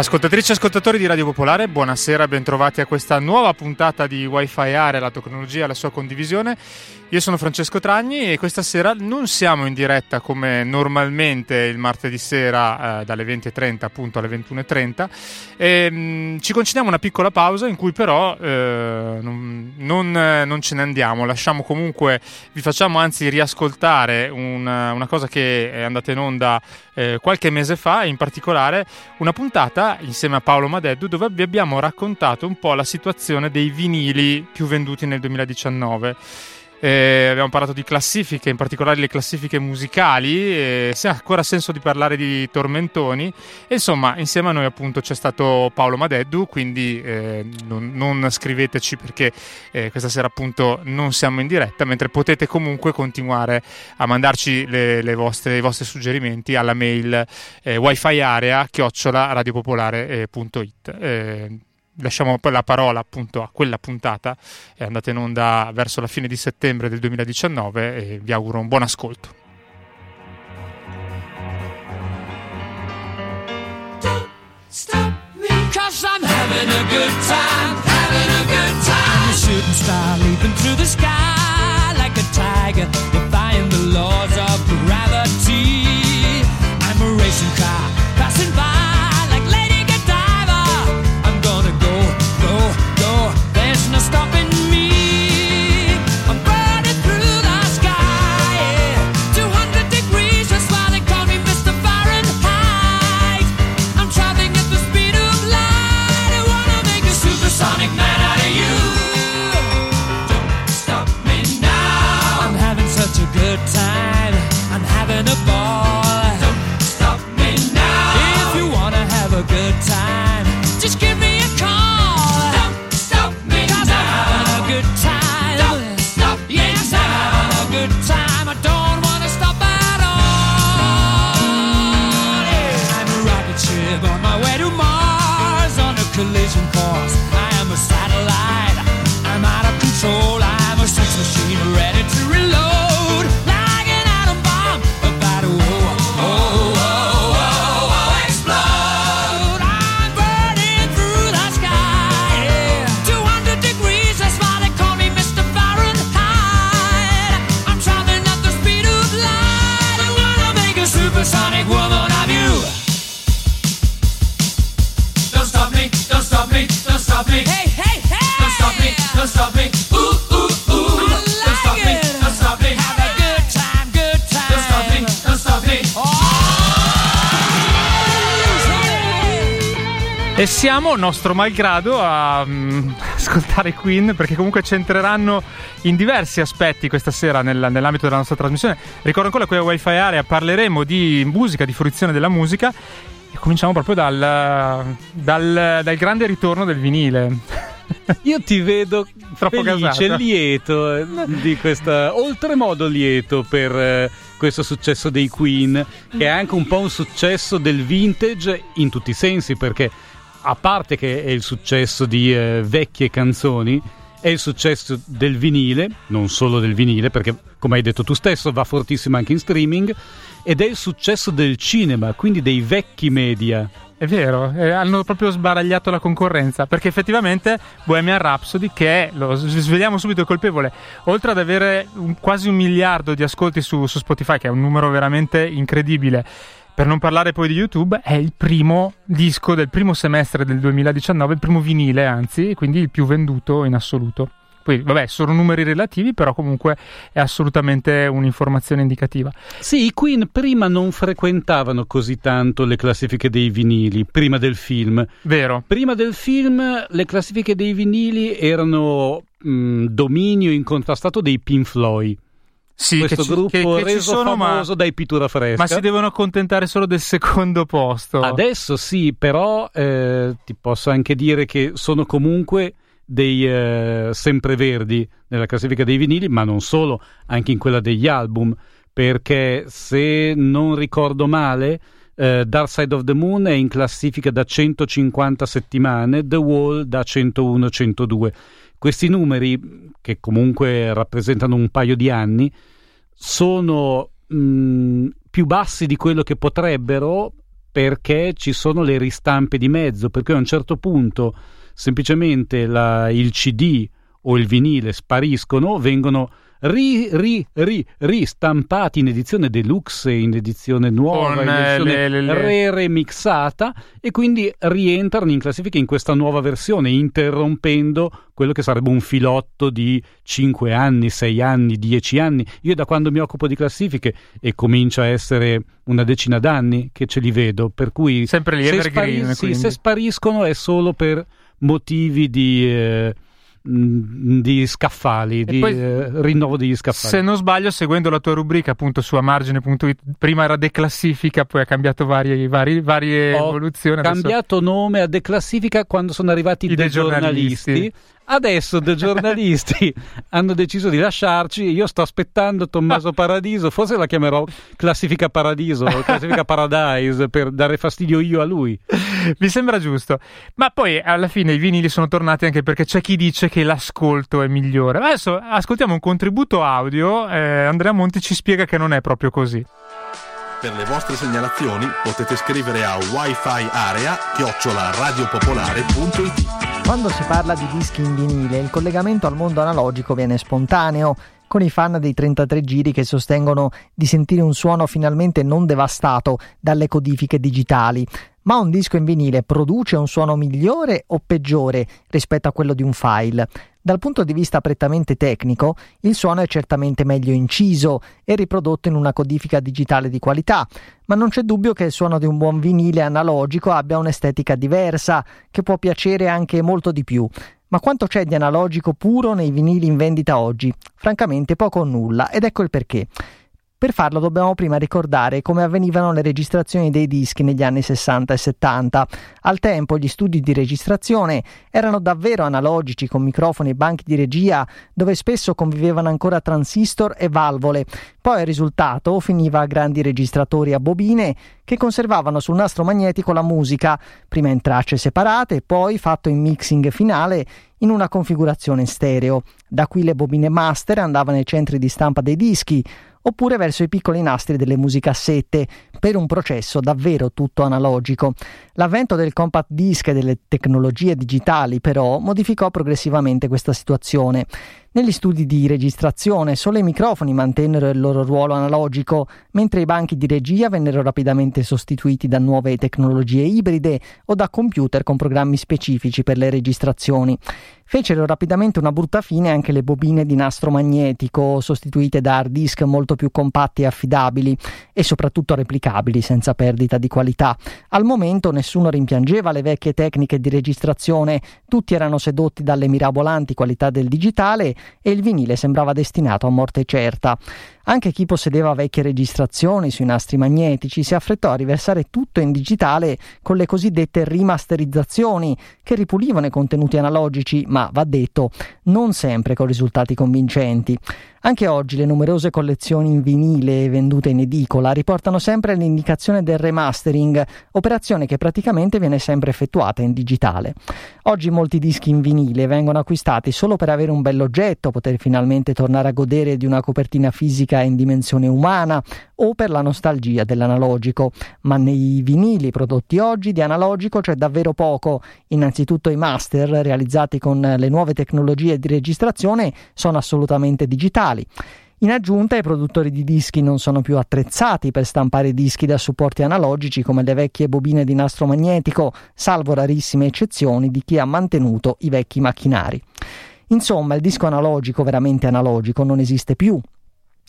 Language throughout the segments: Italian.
Ascoltatrici e ascoltatori di Radio Popolare, buonasera, bentrovati a questa nuova puntata di Wi-Fi Area, la tecnologia e la sua condivisione. Io sono Francesco Tragni e questa sera non siamo in diretta come normalmente il martedì sera eh, dalle 20.30 appunto alle 21.30 e, mh, ci concediamo una piccola pausa in cui però eh, non, non, non, ce ne andiamo, lasciamo comunque, vi facciamo anzi riascoltare una, una cosa che è andata in onda eh, qualche mese fa, in particolare una puntata insieme a Paolo Madeddu dove vi abbiamo raccontato un po' la situazione dei vinili più venduti nel 2019. Eh, abbiamo parlato di classifiche, in particolare le classifiche musicali, eh, se ha ancora senso di parlare di tormentoni. E insomma, insieme a noi appunto c'è stato Paolo Madeddu, quindi eh, non, non, scriveteci perché eh, questa sera appunto non siamo in diretta, mentre potete comunque continuare a mandarci le, le vostre, i vostri suggerimenti alla mail eh, wifi area chiocciola radiopopolare.it lasciamo poi la parola appunto a quella puntata, è andata in onda verso la fine di settembre del 2019 e vi auguro un buon ascolto. Cause defying the laws of gravity. I'm a racing car E siamo, nostro malgrado, a um, ascoltare Queen perché comunque centreranno in diversi aspetti questa sera nel, nell'ambito della nostra trasmissione. Ricordo ancora qui a Wi-Fi Area parleremo di musica, di fruizione della musica e cominciamo proprio dal, dal, dal grande ritorno del vinile. Io ti vedo Troppo felice, e lieto di questa, oltremodo lieto per eh, questo successo dei Queen, che è anche un po' un successo del vintage in tutti i sensi, perché a parte che è il successo di eh, vecchie canzoni, è il successo del vinile, non solo del vinile, perché come hai detto tu stesso va fortissimo anche in streaming, ed è il successo del cinema, quindi dei vecchi media. È vero, eh, hanno proprio sbaragliato la concorrenza, perché effettivamente Bohemian Rhapsody, che è, lo sveliamo subito, colpevole, oltre ad avere un, quasi un miliardo di ascolti su, su Spotify, che è un numero veramente incredibile, per non parlare poi di YouTube, è il primo disco del primo semestre del 2019, il primo vinile anzi, quindi il più venduto in assoluto. Poi, vabbè, sono numeri relativi, però comunque è assolutamente un'informazione indicativa. Sì, i Queen prima non frequentavano così tanto le classifiche dei vinili, prima del film. Vero. Prima del film le classifiche dei vinili erano mh, dominio incontrastato dei Pink Floyd sì, questo che gruppo ci, che, reso sono, famoso ma, dai Pittura Fresca. Ma si devono accontentare solo del secondo posto. Adesso sì, però eh, ti posso anche dire che sono comunque dei eh, sempreverdi nella classifica dei vinili, ma non solo, anche in quella degli album, perché se non ricordo male, eh, Dark Side of the Moon è in classifica da 150 settimane, The Wall da 101-102. Questi numeri, che comunque rappresentano un paio di anni, sono mh, mm, più bassi di quello che potrebbero perché ci sono le ristampe di mezzo, perché a un certo punto semplicemente la, il CD o il vinile spariscono, vengono ri, ri, ri, ristampati in edizione deluxe, in edizione nuova, Con, in eh, edizione le, le, re remixata e quindi rientrano in classifica in questa nuova versione, interrompendo quello che sarebbe un filotto di 5 anni, 6 anni, 10 anni. Io da quando mi occupo di classifiche e comincia a essere una decina d'anni che ce li vedo, per cui sempre gli evergreen, spari- sì, se spariscono è solo per motivi di... Eh, di scaffali, di poi, eh, rinnovo degli scaffali. Se non sbaglio, seguendo la tua rubrica appunto su amargine.it, prima era declassifica, poi ha cambiato varie, varie, varie Ho evoluzioni. Ho cambiato adesso... nome a declassifica quando sono arrivati i dei giornalisti. Adesso dei giornalisti hanno deciso di lasciarci. Io sto aspettando Tommaso Paradiso. Forse la chiamerò Classifica Paradiso o Classifica Paradise per dare fastidio io a lui. Mi sembra giusto. Ma poi alla fine i vinili sono tornati anche perché c'è chi dice che l'ascolto è migliore. Adesso ascoltiamo un contributo audio. Eh, Andrea Monti ci spiega che non è proprio così. Per le vostre segnalazioni potete scrivere a wifi area quando si parla di dischi in vinile, il collegamento al mondo analogico viene spontaneo, con i fan dei 33 giri che sostengono di sentire un suono finalmente non devastato dalle codifiche digitali. Ma un disco in vinile produce un suono migliore o peggiore rispetto a quello di un file? Dal punto di vista prettamente tecnico, il suono è certamente meglio inciso e riprodotto in una codifica digitale di qualità, ma non c'è dubbio che il suono di un buon vinile analogico abbia un'estetica diversa, che può piacere anche molto di più. Ma quanto c'è di analogico puro nei vinili in vendita oggi? Francamente poco o nulla, ed ecco il perché. Per farlo dobbiamo prima ricordare come avvenivano le registrazioni dei dischi negli anni 60 e 70. Al tempo gli studi di registrazione erano davvero analogici con microfoni e banchi di regia dove spesso convivevano ancora transistor e valvole. Poi il risultato finiva a grandi registratori a bobine che conservavano sul nastro magnetico la musica, prima in tracce separate, poi fatto in mixing finale in una configurazione stereo. Da qui le bobine master andavano ai centri di stampa dei dischi, oppure verso i piccoli nastri delle musicassette, per un processo davvero tutto analogico. L'avvento del compact disc e delle tecnologie digitali, però, modificò progressivamente questa situazione. Negli studi di registrazione solo i microfoni mantennero il loro ruolo analogico, mentre i banchi di regia vennero rapidamente sostituiti da nuove tecnologie ibride o da computer con programmi specifici per le registrazioni. Fecero rapidamente una brutta fine anche le bobine di nastro magnetico, sostituite da hard disk molto più compatti e affidabili e soprattutto replicabili senza perdita di qualità. Al momento nessuno rimpiangeva le vecchie tecniche di registrazione, tutti erano sedotti dalle mirabolanti qualità del digitale e il vinile sembrava destinato a morte certa. Anche chi possedeva vecchie registrazioni sui nastri magnetici si affrettò a riversare tutto in digitale con le cosiddette rimasterizzazioni che ripulivano i contenuti analogici, ma va detto, non sempre con risultati convincenti. Anche oggi le numerose collezioni in vinile vendute in edicola riportano sempre l'indicazione del remastering, operazione che praticamente viene sempre effettuata in digitale. Oggi molti dischi in vinile vengono acquistati solo per avere un bell'oggetto, poter finalmente tornare a godere di una copertina fisica in dimensione umana o per la nostalgia dell'analogico, ma nei vinili prodotti oggi di analogico c'è davvero poco. Innanzitutto i master realizzati con le nuove tecnologie di registrazione sono assolutamente digitali. In aggiunta, i produttori di dischi non sono più attrezzati per stampare dischi da supporti analogici come le vecchie bobine di nastro magnetico, salvo rarissime eccezioni di chi ha mantenuto i vecchi macchinari. Insomma, il disco analogico veramente analogico non esiste più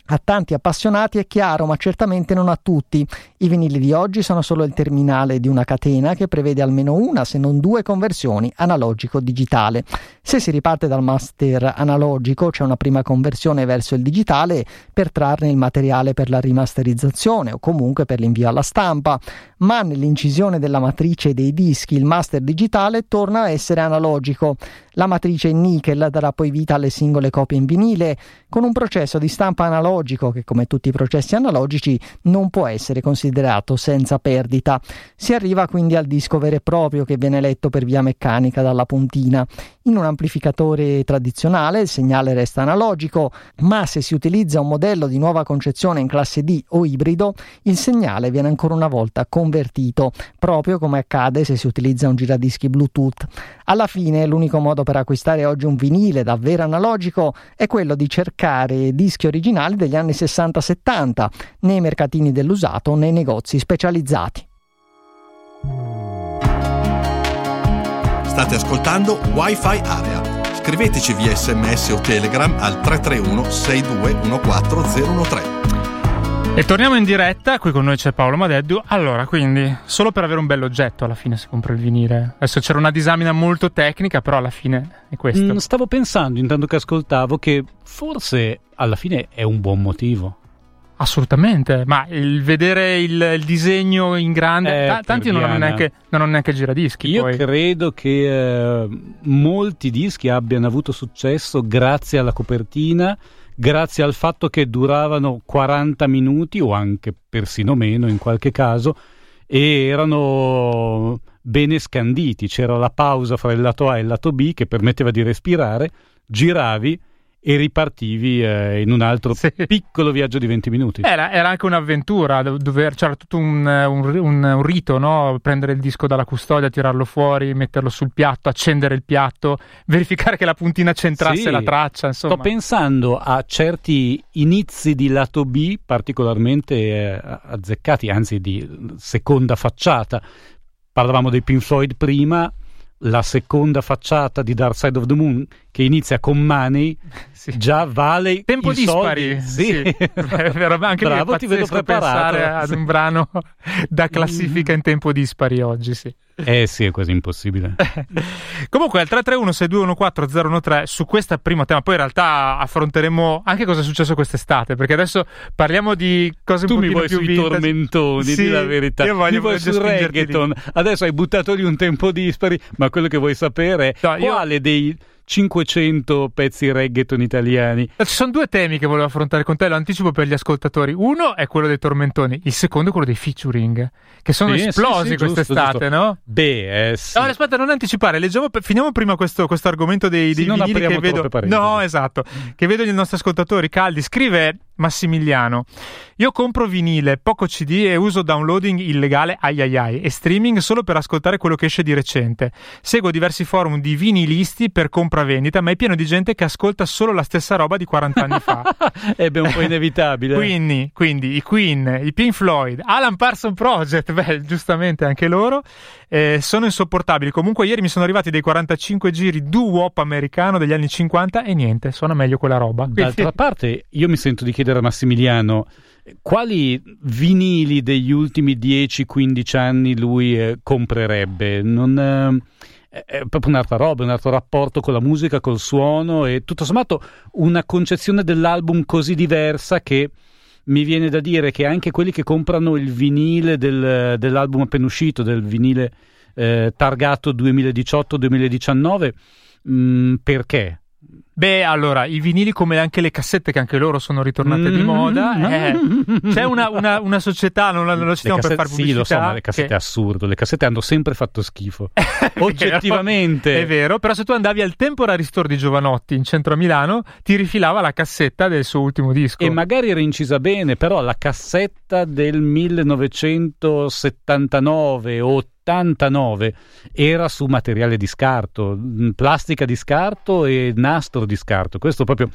a tanti appassionati è chiaro, ma certamente non a tutti. I vinili di oggi sono solo il terminale di una catena che prevede almeno una, se non due conversioni analogico-digitale. Se si riparte dal master analogico, c'è una prima conversione verso il digitale per trarne il materiale per la rimasterizzazione o comunque per l'invio alla stampa, ma nell'incisione della matrice dei dischi il master digitale torna a essere analogico. La matrice in nickel darà poi vita alle singole copie in vinile, con un processo di stampa analogico che, come tutti i processi analogici, non può essere considerato senza perdita. Si arriva quindi al disco vero e proprio che viene letto per via meccanica dalla puntina. In un amplificatore tradizionale il segnale resta analogico, ma se si utilizza un modello di nuova concezione in classe D o ibrido, il segnale viene ancora una volta convertito, proprio come accade se si utilizza un giradischi Bluetooth. Alla fine l'unico modo per acquistare oggi un vinile davvero analogico è quello di cercare dischi originali degli anni 60-70 nei mercatini dell'usato o nei negozi specializzati. State ascoltando Wi-Fi Area. Scriveteci via sms o telegram al 331 6214013. E torniamo in diretta, qui con noi c'è Paolo Madeddu. Allora, quindi, solo per avere un bell'oggetto alla fine si compra il vinile. Adesso c'era una disamina molto tecnica, però alla fine è questo. Mm, stavo pensando, intanto che ascoltavo, che forse alla fine è un buon motivo. Assolutamente, ma il vedere il, il disegno in grande, eh, tanti non hanno, neanche, non hanno neanche giradischi. Io poi. credo che eh, molti dischi abbiano avuto successo grazie alla copertina grazie al fatto che duravano 40 minuti o anche persino meno in qualche caso e erano bene scanditi, c'era la pausa fra il lato A e il lato B che permetteva di respirare, giravi e ripartivi eh, in un altro sì. piccolo viaggio di 20 minuti. Era, era anche un'avventura, dove c'era tutto un, un, un, un, rito, no? prendere il disco dalla custodia, tirarlo fuori, metterlo sul piatto, accendere il piatto, verificare che la puntina centrasse sì. la traccia. Insomma. Sto pensando a certi inizi di lato B particolarmente eh, azzeccati, anzi di seconda facciata. Parlavamo dei Pink Floyd prima, la seconda facciata di Dark Side of the Moon che inizia con Money sì. già vale tempo dispari soldi. sì, sì. anche Bravo, ti vedo preparato ad un brano da classifica in tempo dispari oggi sì eh sì, è quasi impossibile. Comunque al 331-6214-013 su questo primo tema, poi in realtà affronteremo anche cosa è successo quest'estate, perché adesso parliamo di cose tu un po' più Tu mi vuoi sui tormentoni, sì, di la verità. Io voglio, mi vuoi sul reggaeton. Adesso hai buttato lì un tempo dispari, ma quello che vuoi sapere è no, quale io... dei 500 pezzi reggaeton italiani. Ci sono due temi che volevo affrontare con te, lo anticipo per gli ascoltatori. Uno è quello dei tormentoni, il secondo è quello dei featuring, che sono sì, esplosi sì, sì, quest'estate, giusto, no? Beh, eh, sì. No, aspetta, non anticipare, leggiamo, finiamo prima questo, questo argomento dei, dei vinili che vedo. No, esatto, che vedo i nostri ascoltatori caldi. Scrive Massimiliano. Io compro vinile, poco CD e uso downloading illegale ai ai ai e streaming solo per ascoltare quello che esce di recente. Seguo diversi forum di vinilisti per compravendita, ma è pieno di gente che ascolta solo la stessa roba di 40 anni fa. Ebbe un po' inevitabile. quindi, quindi, i Queen, i Pink Floyd, Alan Parson Project, beh, giustamente anche loro, eh, sono insopportabili. Comunque ieri mi sono arrivati dei 45 giri doo-wop americano degli anni 50 e niente, suona meglio quella roba. D'altra parte, io mi sento di chiedere a Massimiliano quali vinili degli ultimi 10-15 anni lui eh, comprerebbe? Non, eh, è proprio un'altra roba, un altro rapporto con la musica, col suono e tutto sommato una concezione dell'album così diversa che mi viene da dire che anche quelli che comprano il vinile del, dell'album appena uscito, del vinile eh, targato 2018-2019, mh, mm, perché? Beh, allora, i vinili come anche le cassette che anche loro sono ritornate mm-hmm. di moda, eh, c'è una, una, una, società, non, non lo stiamo per far pubblicità. Sì, lo so, ma le cassette che... è assurdo, le cassette hanno sempre fatto schifo. Oggettivamente. È vero, però se tu andavi al Temporary Store di Giovanotti in centro a Milano, ti rifilava la cassetta del suo ultimo disco. E magari era incisa bene, però la cassetta del 1979 o 79 era su materiale di scarto, plastica di scarto e nastro di scarto. Questo proprio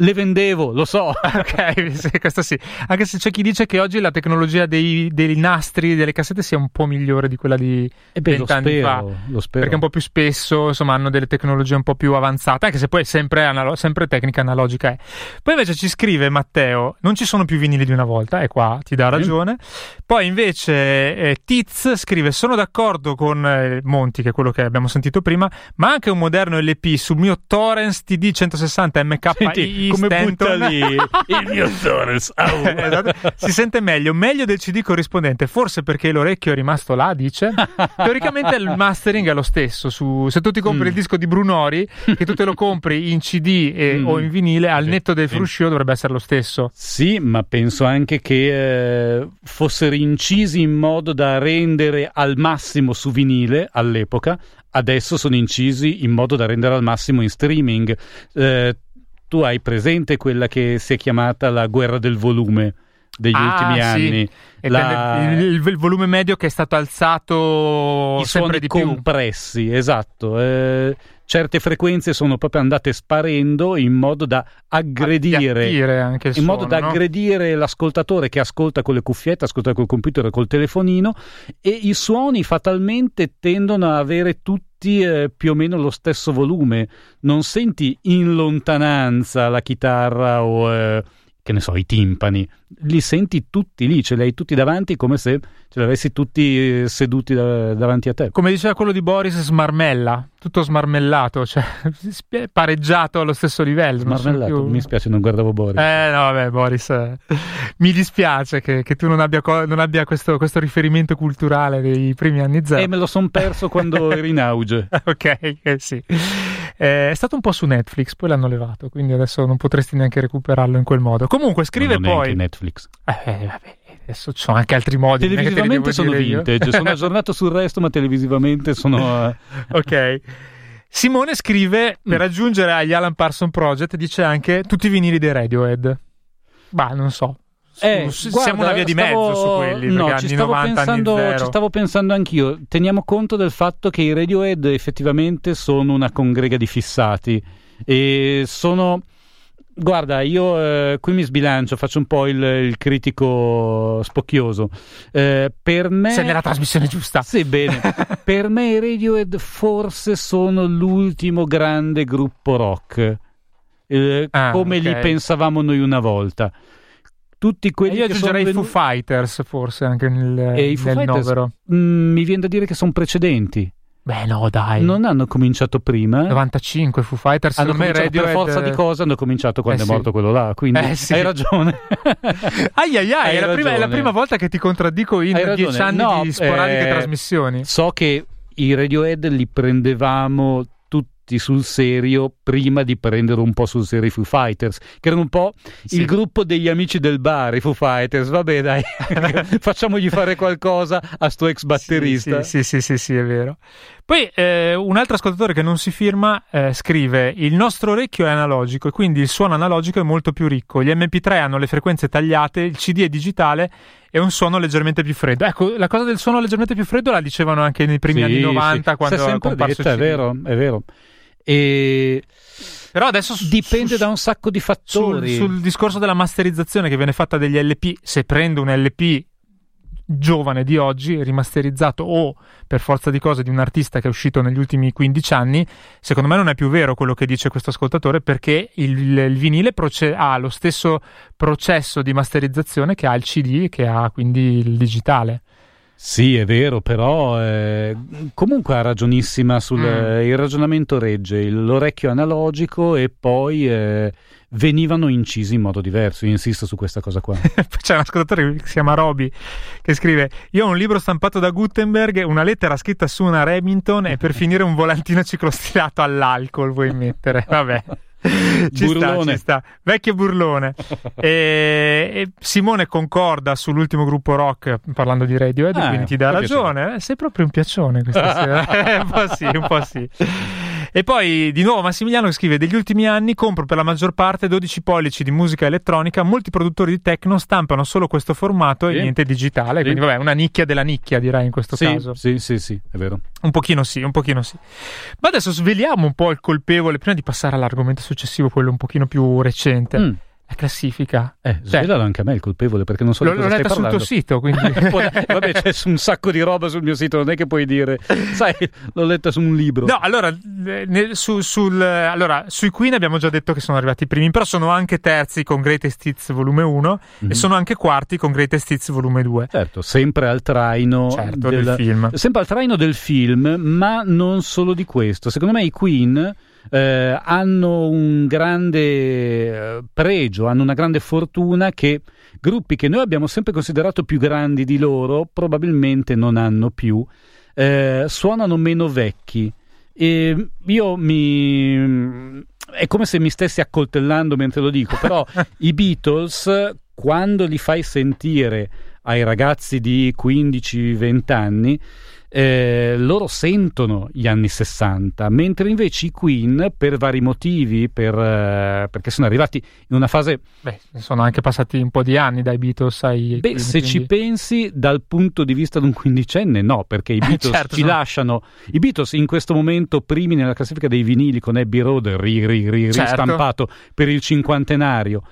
le vendevo, lo so. ok, sì, questo sì. Anche se c'è chi dice che oggi la tecnologia dei, dei nastri, delle cassette sia un po' migliore di quella di eh beh, 20 anni fa. Lo spero. Perché un po' più spesso, insomma, hanno delle tecnologie un po' più avanzate, anche se poi è sempre, analo- sempre tecnica analogica. È. Poi invece ci scrive Matteo, non ci sono più vinili di una volta, e qua ti dà ragione. Mm. Poi invece eh, Tiz scrive, sono d'accordo con eh, Monti, che è quello che abbiamo sentito prima, ma anche un moderno LP sul mio Torrens TD 160 MKI come butta lì il mio Soros. Oh. esatto. Si sente meglio, meglio del CD corrispondente, forse perché l'orecchio è rimasto là, dice. Teoricamente il mastering è lo stesso. Su, se tu ti compri mm. il disco di Brunori, che tu te lo compri in CD e, mm. o in vinile, al netto del fruscio dovrebbe essere lo stesso. Sì, ma penso anche che eh, fossero incisi in modo da rendere al massimo su vinile all'epoca, adesso sono incisi in modo da rendere al massimo in streaming. Eh, tu hai presente quella che si è chiamata la guerra del volume? degli ah, ultimi sì. anni. La... Il, il, il, volume medio che è stato alzato I sempre di più. compressi, esatto. Eh, certe frequenze sono proprio andate sparendo in modo da aggredire, in suono, modo da no? aggredire l'ascoltatore che ascolta con le cuffiette, ascolta col computer e col telefonino e i suoni fatalmente tendono a avere tutti eh, più o meno lo stesso volume. Non senti in lontananza la chitarra o eh, che ne so, i timpani, li senti tutti lì, ce li hai tutti davanti come se ce li avessi tutti eh, seduti da, davanti a te. Come diceva quello di Boris, smarmella, tutto smarmellato, cioè pareggiato allo stesso livello. Smarmellato, più... mi spiace, non guardavo Boris. Eh no, vabbè, Boris, eh. mi dispiace che, che tu non abbia, co- non abbia questo, questo, riferimento culturale dei primi anni zero. E eh, me lo son perso quando eri in auge. ok, eh, sì. Eh, è stato un po' su Netflix, poi l'hanno levato, quindi adesso non potresti neanche recuperarlo in quel modo. Comunque scrive non poi... Netflix. Eh, vabbè, adesso ho anche altri modi. Televisivamente sono vintage, sono aggiornato sul resto, ma televisivamente sono... Eh, ok. Simone scrive, per mm. aggiungere agli Alan Parson Project, dice anche tutti i vinili dei Radiohead. Bah, non so. Eh, siamo guarda, una via di stavo... mezzo su quelli no, ci stavo, 90, pensando, ci stavo pensando anch'io teniamo conto del fatto che i Radiohead effettivamente sono una congrega di fissati e sono Guarda, io eh, qui mi sbilancio, faccio un po' il, il critico spocchioso. Eh, per me... Sei nella trasmissione giusta. Sì, bene. per me i Radiohead forse sono l'ultimo grande gruppo rock, eh, ah, come okay. li pensavamo noi una volta. Tutti quelli e io aggiungerei i Foo Fighters forse anche nel, e nel Fighters, novero. Mh, mm, mi viene da dire che sono precedenti. Beh, no, dai. Non hanno cominciato prima. 95 Foo Fighters. Hanno per forza di cosa hanno cominciato quando eh, è morto sì. quello là. Quindi eh, sì. hai ragione. ai ai ai, è la, prima, è la, prima, volta che ti contraddico in dieci anni no, di sporadiche eh, trasmissioni. So che i Radiohead li prendevamo tutti sul serio prima di prendere un po' sul serio i Foo Fighters, che erano un po' sì. il gruppo degli amici del bar, i Foo Fighters. Vabbè, dai, facciamogli fare qualcosa a sto ex batterista. Sì, sì, sì, sì, sì è vero. Poi eh, un altro ascoltatore che non si firma eh, scrive: Il nostro orecchio è analogico e quindi il suono analogico è molto più ricco. Gli MP3 hanno le frequenze tagliate, il CD è digitale e un suono leggermente più freddo. Ecco, la cosa del suono leggermente più freddo la dicevano anche nei primi sì, anni 90 sì. quando è comparso detta, è vero, è vero. E... Però adesso su, dipende su, da un sacco di fattori. Sul, sul, discorso della masterizzazione che viene fatta degli LP, se prendo un LP giovane di oggi, rimasterizzato o per forza di cose di un artista che è uscito negli ultimi 15 anni, secondo me non è più vero quello che dice questo ascoltatore perché il, il vinile proce- ha lo stesso processo di masterizzazione che ha il CD, che ha quindi il digitale. Sì, è vero, però eh, comunque ha ragionissima sul mm. il ragionamento regge, l'orecchio analogico e poi eh, venivano incisi in modo diverso. Io insisto su questa cosa qua. C'è un ascoltatore che si chiama Roby che scrive: Io ho un libro stampato da Gutenberg, una lettera scritta su una Remington e per finire un volantino ciclostilato all'alcol vuoi mettere. Vabbè. ci burlone. sta, ci sta. Vecchio burlone. e, e, Simone concorda sull'ultimo gruppo rock parlando di Radiohead, ah, quindi ti dà ragione. Eh, sei proprio un piaccione questa sera. un po' sì, un po' sì. E poi di nuovo Massimiliano che scrive: Degli ultimi anni compro per la maggior parte 12 pollici di musica elettronica. Molti produttori di techno stampano solo questo formato sì. e niente digitale. Sì. Quindi, vabbè, una nicchia della nicchia, direi in questo sì, caso. Sì, sì, sì, è vero. Un pochino sì, un pochino sì. Ma adesso sveliamo un po' il colpevole prima di passare all'argomento successivo, quello un pochino più recente. Mm la classifica. Eh, cioè, svelalo anche a me il colpevole perché non so l'ho, di cosa l'ho letta sul tuo sito, quindi... Vabbè, c'è un sacco di roba sul mio sito, non è che puoi dire, sai, l'ho letta su un libro. No, allora, su, sul, allora, sui Queen abbiamo già detto che sono arrivati i primi, però sono anche terzi con Greatest Hits volume 1 mm-hmm. e mhm. sono anche quarti con Greatest Hits volume 2. Certo, sempre al traino certo, del, del film. Sempre al traino del film, ma non solo di questo. Secondo me i Queen eh, hanno un grande eh, pregio, hanno una grande fortuna che gruppi che noi abbiamo sempre considerato più grandi di loro probabilmente non hanno più, eh, suonano meno vecchi. E io mi. È come se mi stessi accoltellando mentre lo dico, però i Beatles, quando li fai sentire ai ragazzi di 15-20 anni, eh, loro sentono gli anni 60, mentre invece i Queen, per vari motivi, per, eh, perché sono arrivati in una fase. Beh, sono anche passati un po' di anni dai Beatles ai. Beh, Queen, se quindi... ci pensi dal punto di vista di un quindicenne, no, perché i Beatles certo, ci no. lasciano. I Beatles in questo momento primi nella classifica dei vinili con Abbey Road ri, ri, ri, certo. ristampato per il cinquantenario.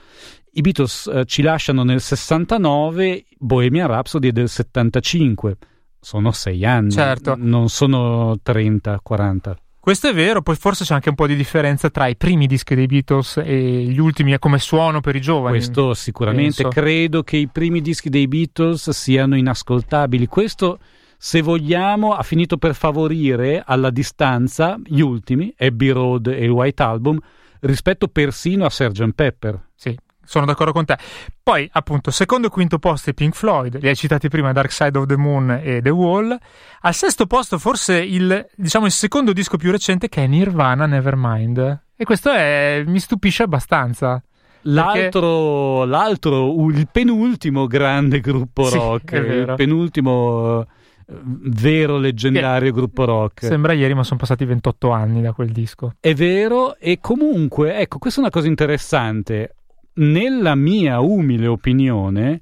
I Beatles eh, ci lasciano nel 69, Bohemian Rhapsody è del 75 sono sei anni, certo. non sono 30, 40. Questo è vero, poi forse c'è anche un po' di differenza tra i primi dischi dei Beatles e gli ultimi come suono per i giovani. Questo sicuramente, penso. credo che i primi dischi dei Beatles siano inascoltabili. Questo, se vogliamo, ha finito per favorire alla distanza gli ultimi, Abbey Road e il White Album, rispetto persino a Sgt. Pepper. Sì, sono d'accordo con te. Poi, appunto, secondo e quinto posto i Pink Floyd, li hai citati prima, Dark Side of the Moon e The Wall. Al sesto posto, forse il, diciamo, il secondo disco più recente che è Nirvana Nevermind. E questo è, mi stupisce abbastanza. L'altro, perché... l'altro, il penultimo grande gruppo sì, rock, il penultimo vero leggendario che gruppo rock. Sembra ieri, ma sono passati 28 anni da quel disco. È vero, e comunque, ecco, questa è una cosa interessante nella mia umile opinione,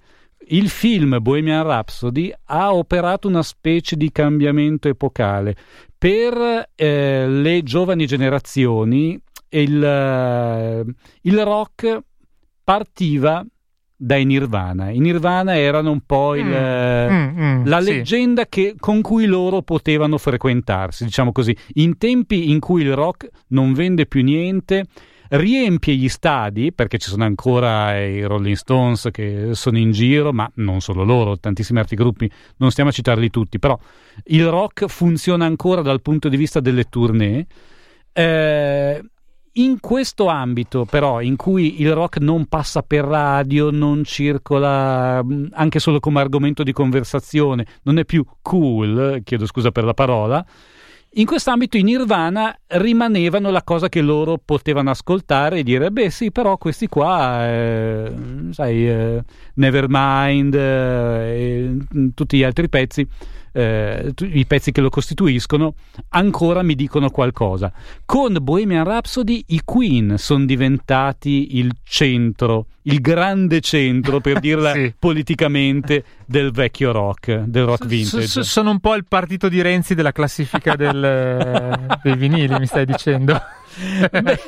il film Bohemian Rhapsody ha operato una specie di cambiamento epocale. Per eh, le giovani generazioni il, eh, il, rock partiva dai Nirvana. I Nirvana erano un po' il, mm, eh, mm, mm, la leggenda sì. che, con cui loro potevano frequentarsi, diciamo così. In tempi in cui il rock non vende più niente riempie gli stadi perché ci sono ancora i Rolling Stones che sono in giro, ma non solo loro, tantissimi altri gruppi, non stiamo a citarli tutti, però il rock funziona ancora dal punto di vista delle tournée. Eh, in questo ambito, però, in cui il rock non passa per radio, non circola anche solo come argomento di conversazione, non è più cool, chiedo scusa per la parola, in quest'ambito i Nirvana rimanevano la cosa che loro potevano ascoltare e dire, beh sì, però questi qua, eh, sai, eh, Nevermind eh, e tutti gli altri pezzi eh, i pezzi che lo costituiscono ancora mi dicono qualcosa. Con Bohemian Rhapsody i Queen sono diventati il centro, il grande centro, per dirla sì. politicamente, del vecchio rock, del rock vintage. S- sono un po' il partito di Renzi della classifica del, dei vinili, mi stai dicendo. Beh,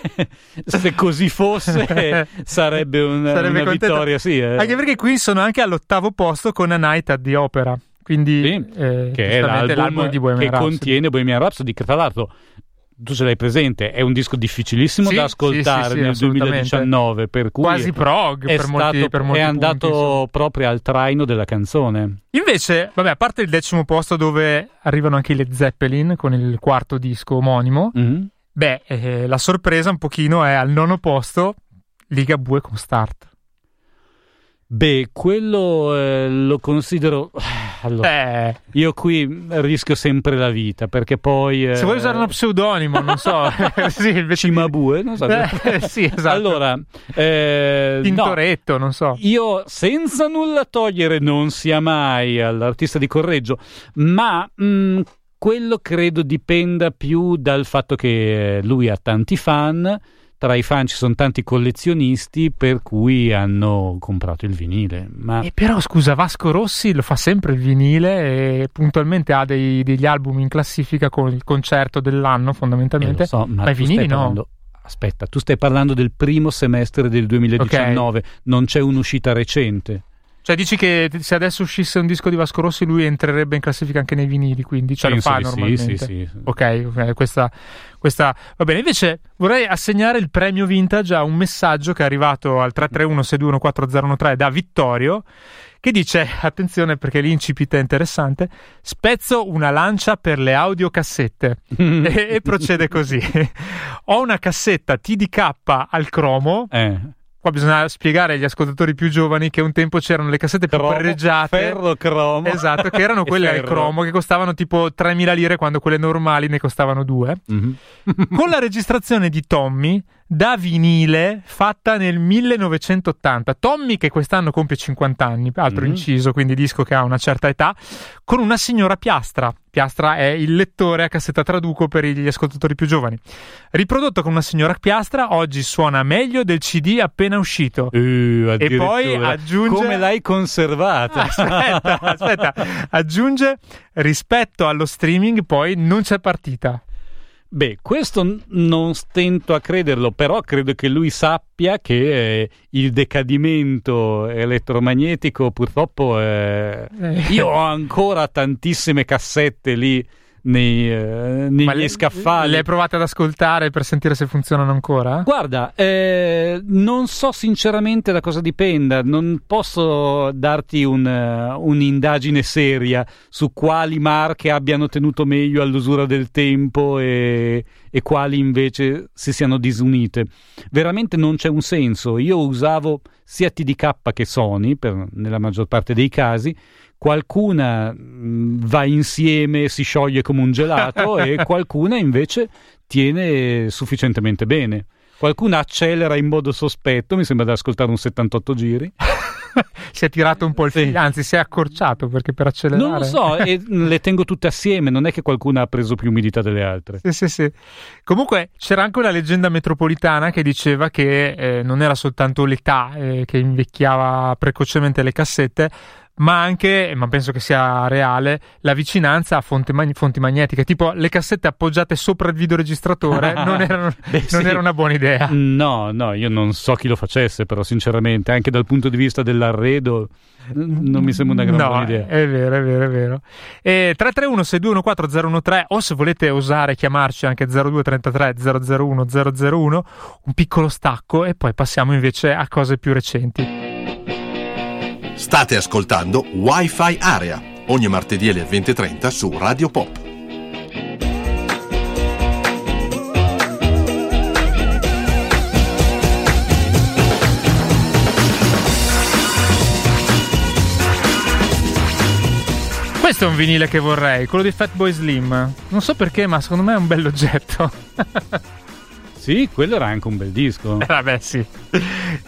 se così fosse sarebbe, un, sarebbe una vittoria, sì. Eh. Anche perché qui sono anche all'ottavo posto con A Night at the Opera. Quindi, sì, eh, che è l'album, l'album di Bohemian che Rhapsody. contiene Bohemian Rhapsody, che tra l'altro tu ce l'hai presente, è un disco difficilissimo sì, da ascoltare sì, sì, nel 2019, per cui quasi prog è, per molti, per molti è andato punti, proprio al traino della canzone. Invece, vabbè, a parte il decimo posto dove arrivano anche i Led Zeppelin con il quarto disco omonimo, mm-hmm. beh, eh, la sorpresa un pochino è al nono posto Liga Bue con Start. Beh, quello eh, lo considero. Allora, eh. io qui rischio sempre la vita perché poi. Eh... Se vuoi usare uno pseudonimo, non so. sì, invece Cimabue, non so. Eh, sì, esatto. Allora, eh, Tintoretto, no, non so. Io senza nulla togliere, non sia mai all'artista di Correggio, ma mh, mm, quello credo dipenda più dal fatto che lui ha tanti fan tra i fan ci sono tanti collezionisti per cui hanno comprato il vinile. Ma... E però scusa, Vasco Rossi lo fa sempre il vinile e puntualmente ha dei, degli album in classifica con il concerto dell'anno fondamentalmente. Eh, so, ma, ma i vinili no. Parlando... Aspetta, tu stai parlando del primo semestre del 2019, okay. non c'è un'uscita recente. Cioè, dici che se adesso uscisse un disco di Vasco Rossi, lui entrerebbe in classifica anche nei vinili, quindi cioè Penso lo fa normalmente. Sì, sì, sì. Ok, okay questa, questa, va bene. Invece vorrei assegnare il premio vintage a un messaggio che è arrivato al 331-621-4013 da Vittorio che dice, attenzione perché l'incipit è interessante, spezzo una lancia per le audiocassette e, e procede così. Ho una cassetta TDK al cromo. Eh Qua bisogna spiegare agli ascoltatori più giovani che un tempo c'erano le cassette più pareggiate. Ferro cromo. Esatto, che erano quelle al cromo che costavano tipo 3.000 lire quando quelle normali ne costavano 2. Mm-hmm. Con la registrazione di Tommy da vinile fatta nel 1980. Tommy che quest'anno compie 50 anni, altro mm-hmm. inciso, quindi disco che ha una certa età, con una signora piastra. Piastra è il lettore a cassetta traduco per gli ascoltatori più giovani. Riprodotto con una signora piastra, oggi suona meglio del CD appena uscito. Uh, e poi aggiunge come l'hai conservata. Aspetta, aspetta, aggiunge rispetto allo streaming poi non c'è partita. Beh, questo non stento a crederlo, però credo che lui sappia che eh, il decadimento elettromagnetico purtroppo... Eh, eh. Io ho ancora tantissime cassette lì nei, eh, nei miei scaffali. Le hai provate ad ascoltare per sentire se funzionano ancora? Guarda, eh, non so sinceramente da cosa dipenda, non posso darti un, uh, un'indagine seria su quali marche abbiano tenuto meglio all'usura del tempo e, e quali invece si siano disunite. Veramente non c'è un senso. Io usavo sia TDK che Sony per, nella maggior parte dei casi qualcuna mm, va insieme, si scioglie come un gelato e qualcuna invece tiene sufficientemente bene. Qualcuna accelera in modo sospetto, mi sembra di ascoltare un 78 giri. si è tirato un po' il figlio, anzi si è accorciato perché per accelerare. Non lo so, e le tengo tutte assieme, non è che qualcuna ha preso più umidità delle altre. Sì, sì, sì. Comunque c'era anche una leggenda metropolitana che diceva che eh, non era soltanto l'età eh, che invecchiava precocemente le cassette, ma anche, ma penso che sia reale, la vicinanza a fonti, mag- fonti magnetiche, tipo le cassette appoggiate sopra il videoregistratore non, erano, Beh, non sì. era una buona idea. No, no, io non so chi lo facesse, però sinceramente, anche dal punto di vista dell'arredo non mi sembra una gran no, buona idea. È vero, è vero, è vero. E 331 621 013 o se volete osare chiamarci anche 0233 001 001, un piccolo stacco e poi passiamo invece a cose più recenti. State ascoltando Wi-Fi Area, ogni martedì alle 20.30 su Radio Pop. Questo è un vinile che vorrei, quello di Fatboy Slim. Non so perché, ma secondo me è un bell'oggetto. sì, quello era anche un bel disco. Eh, vabbè, sì.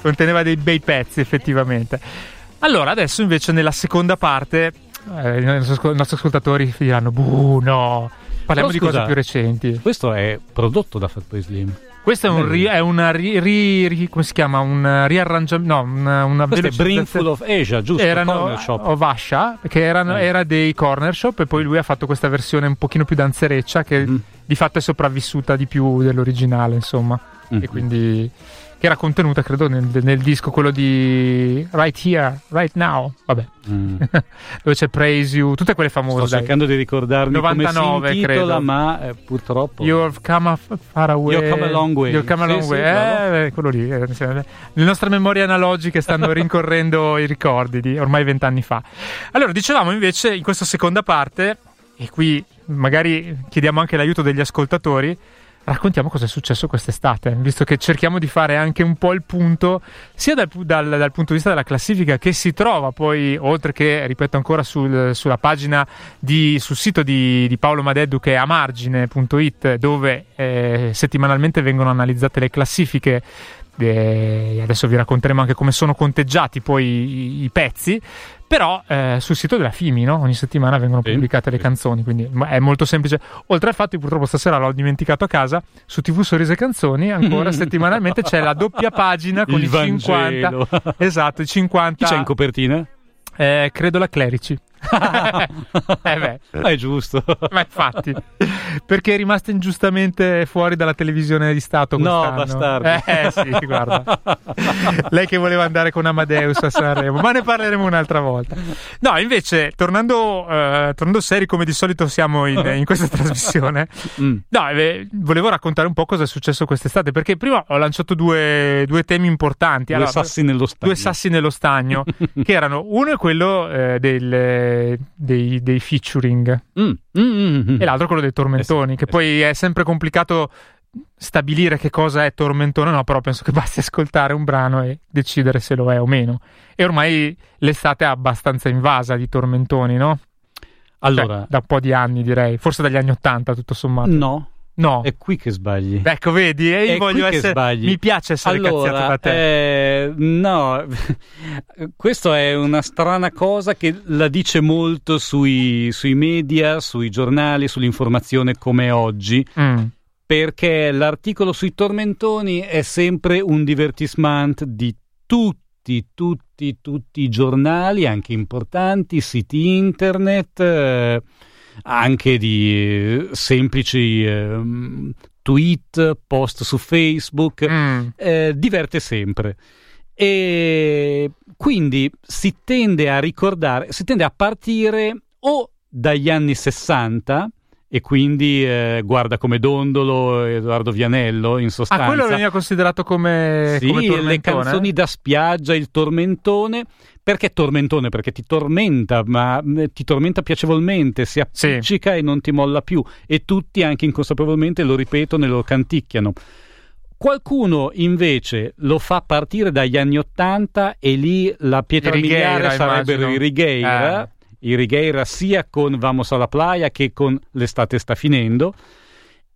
Conteneva dei bei pezzi, effettivamente. Allora, adesso invece nella seconda parte eh, i nostri ascoltatori diranno, buh, no, parliamo di scusa, cose più recenti. Questo è prodotto da Fatboy Slim. Questo è, un ri, è una ri, ri, come si chiama? Un riarrangiamento. No, una, una è Brimful of Asia, giusto? Erano corner shop. o Vasha, che erano, eh. era dei corner shop, e poi lui ha fatto questa versione un pochino più danzereccia che mm. di fatto è sopravvissuta di più dell'originale, insomma. Mm. E quindi che era contenuta credo nel, nel, disco quello di Right Here, Right Now, vabbè, mm. dove c'è Praise You, tutte quelle famose. Sto cercando di ricordarmi 99, come si intitola, credo. ma eh, purtroppo... You've come a far away. You've come a long way. You've come a long sì, way, sì, eh, quello lì. Eh, le nostre memorie analogiche stanno rincorrendo i ricordi di ormai vent'anni fa. Allora, dicevamo invece in questa seconda parte, e qui magari chiediamo anche l'aiuto degli ascoltatori, raccontiamo cosa è successo quest'estate, visto che cerchiamo di fare anche un po' il punto, sia dal, dal, dal punto di vista della classifica che si trova poi, oltre che, ripeto ancora, sul, sulla pagina, di, sul sito di, di, Paolo Madeddu che è a margine.it, dove eh, settimanalmente vengono analizzate le classifiche eh, adesso vi racconteremo anche come sono conteggiati poi i, pezzi però eh, sul sito della FIMI no? ogni settimana vengono pubblicate le canzoni quindi è molto semplice oltre al fatto che purtroppo stasera l'ho dimenticato a casa su TV Sorrisi e Canzoni ancora settimanalmente c'è la doppia pagina con Il i Vangelo. 50 esatto i 50 chi c'è in copertina? Eh, credo la Clerici eh beh. Ma è giusto. Ma infatti, perché è rimasta ingiustamente fuori dalla televisione di Stato quest'anno. No, bastardo. Eh sì, guarda. Lei che voleva andare con Amadeus a Sanremo, ma ne parleremo un'altra volta. No, invece, tornando, uh, tornando seri come di solito siamo in, in questa trasmissione, mm. no, eh, volevo raccontare un po' cosa è successo quest'estate, perché prima ho lanciato due, due temi importanti. Due allora, sassi nello stagno. Due sassi nello stagno, che erano, uno è quello eh, del, dei, dei, featuring mm. Mm, mm, mm. e l'altro quello dei tormentoni, eh sì, che eh poi sì. è sempre complicato stabilire che cosa è tormentone, no, però penso che basti ascoltare un brano e decidere se lo è o meno. E ormai l'estate è abbastanza invasa di tormentoni, no? Allora, cioè, da un po' di anni direi, forse dagli anni Ottanta tutto sommato. No. No. È qui che sbagli. Ecco, vedi, e io è voglio essere. Mi piace essere allora, cazziato da te. Eh, no, questa è una strana cosa che la dice molto sui, sui media, sui giornali, sull'informazione come oggi. Mm perché l'articolo sui tormentoni è sempre un divertissement di tutti, tutti, tutti i giornali, anche importanti, siti internet, eh, anche di eh, semplici eh, tweet, post su Facebook, mm. Eh, diverte sempre. E quindi si tende a ricordare, si tende a partire o dagli anni 60 e quindi eh, guarda come Dondolo Edoardo Vianello in sostanza. Ah, quello veniva considerato come, sì, come le canzoni da spiaggia, il tormentone. Perché tormentone? Perché ti tormenta, ma eh, ti tormenta piacevolmente, si appiccica sì. e non ti molla più. E tutti, anche inconsapevolmente, lo ripetono e lo canticchiano. Qualcuno invece lo fa partire dagli anni Ottanta e lì la pietra miliare sarebbero i Righeira. Eh i Righeira sia con Vamos alla Playa che con L'estate sta finendo.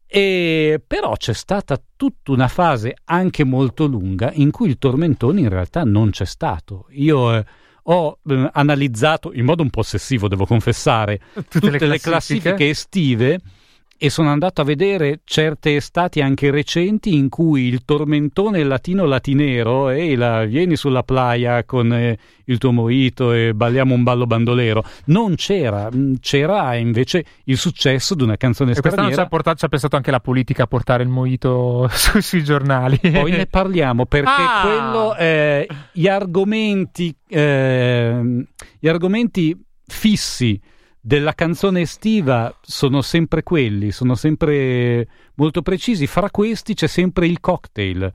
E però c'è stata tutta una fase anche molto lunga in cui il tormentone in realtà non c'è stato. Io eh, ho eh, analizzato in modo un po' ossessivo, devo confessare, tutte, tutte le, classifiche. le classifiche estive e sono andato a vedere certe estati anche recenti in cui il tormentone latino-latinero e la vieni sulla playa con eh, il tuo moito e balliamo un ballo bandolero non c'era, mm, c'era invece il successo di una canzone e straniera. Quest'anno ci ha, portato, ci ha pensato anche la politica a portare il moito su, sui giornali. Poi ne parliamo perché ah! quello, eh, gli argomenti, eh, gli argomenti fissi della canzone estiva sono sempre quelli, sono sempre molto precisi. Fra questi c'è sempre il cocktail.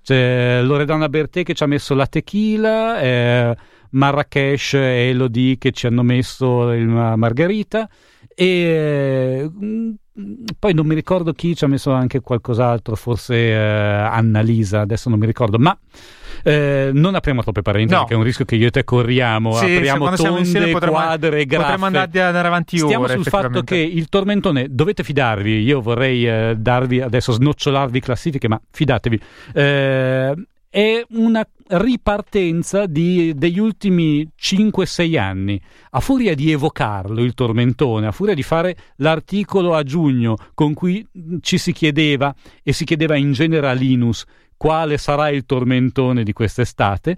C'è Loredana Bertè che ci ha messo la tequila, eh, Marrakesh e Elodie che ci hanno messo la margarita e mm, poi non mi ricordo chi ci ha messo anche qualcos'altro, forse eh, Annalisa, adesso non mi ricordo, ma eh, non apriamo troppe parentesi, no. che è un rischio che io e te corriamo. Sì, apriamo tonde, insieme potremmo, quadre, graffe. Potremmo andare avanti Stiamo ore, sul fatto che il tormentone dovete fidarvi. Io vorrei eh, darvi adesso snocciolarvi classifiche, ma fidatevi. Eh, è una ripartenza di, degli ultimi 5-6 anni. A furia di evocarlo, il tormentone, a furia di fare l'articolo a giugno con cui ci si chiedeva, e si chiedeva in genere a Linus, quale sarà il tormentone di quest'estate.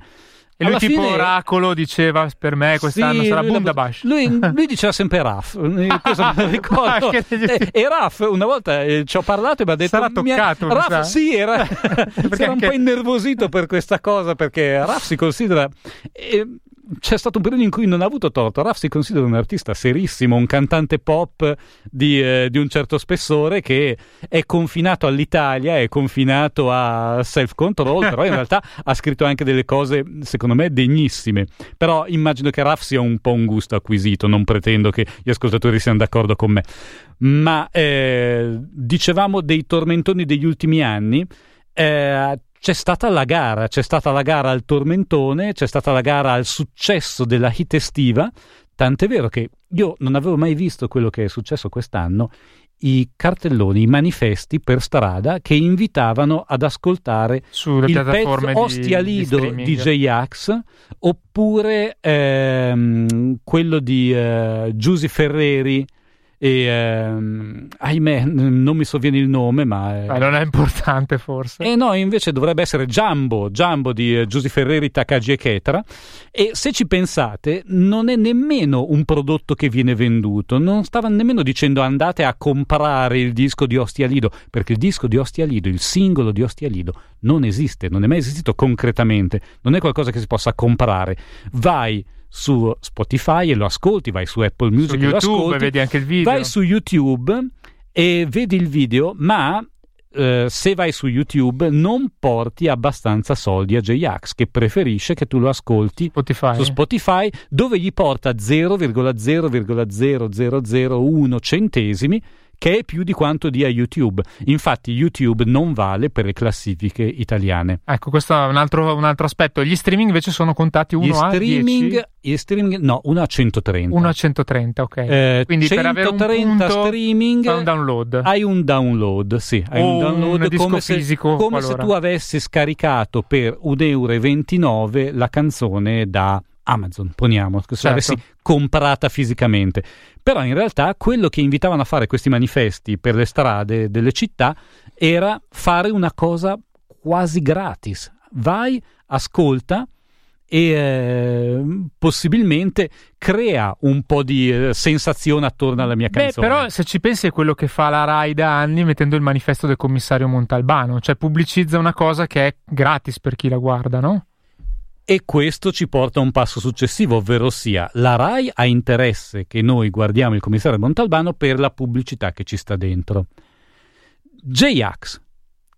E lui tipo fine... oracolo diceva per me quest'anno sì, sarà Bundabash. Lui, lui, diceva sempre Raf, cosa me ricordo. e, e Raf una volta eh, ci ho parlato e mi ha detto... Sarà toccato. Mia... Raf sì, era, era un po' innervosito per questa cosa perché Raf si considera... Eh, c'è stato un periodo in cui non ha avuto torto. Raff si considera un artista serissimo, un cantante pop di, eh, di, un certo spessore che è confinato all'Italia, è confinato a self-control, però in realtà ha scritto anche delle cose, secondo me, degnissime. Però immagino che Raff sia un po' un gusto acquisito, non pretendo che gli ascoltatori siano d'accordo con me. Ma eh, dicevamo dei tormentoni degli ultimi anni. Eh, c'è stata la gara, c'è stata la gara al tormentone, c'è stata la gara al successo della hit estiva, tant'è vero che io non avevo mai visto quello che è successo quest'anno, i cartelloni, i manifesti per strada che invitavano ad ascoltare Sulle il pezzo Ostia Lido di, di J-Ax oppure ehm, quello di eh, Giusy Ferreri e ehm, ahimè non mi sovviene il nome ma eh, non è importante forse. E eh no invece dovrebbe essere Jumbo Jumbo di eh, Giuseppe Ferreri Takagi e Ketra e se ci pensate non è nemmeno un prodotto che viene venduto. Non stava nemmeno dicendo andate a comprare il disco di Ostia Lido perché il disco di Ostia Lido il singolo di Ostia Lido non esiste non è mai esistito concretamente. Non è qualcosa che si possa comprare. Vai su Spotify e lo ascolti, vai su Apple Music su YouTube, e ascolti, vedi anche il video. vai su YouTube e vedi il video, ma eh, se vai su YouTube non porti abbastanza soldi a J-Ax che preferisce che tu lo ascolti Spotify. su Spotify dove gli porta 0,00001 centesimi che è più di quanto dia YouTube. Infatti YouTube non vale per le classifiche italiane. Ecco, questo è un altro, un altro aspetto. Gli streaming invece sono contati 1 a 10? Gli streaming, no, 1 a 130. 1 a 130, ok. Eh, Quindi 130 per avere un punto, streaming hai un download. Hai un download, sì. Hai o un download un come, fisico, se, come se tu avessi scaricato per 1,29 euro la canzone da Amazon, poniamo, se certo. l'avessi comprata fisicamente. Però in realtà quello che invitavano a fare questi manifesti per le strade delle città era fare una cosa quasi gratis. Vai, ascolta e eh, possibilmente crea un po' di eh, sensazione attorno alla mia canzone. Beh, però se ci pensi è quello che fa la RAI da anni mettendo il manifesto del commissario Montalbano, cioè pubblicizza una cosa che è gratis per chi la guarda, no? E questo ci porta a un passo successivo, ovvero sia la RAI ha interesse che noi guardiamo il commissario Montalbano per la pubblicità che ci sta dentro. J-Ax,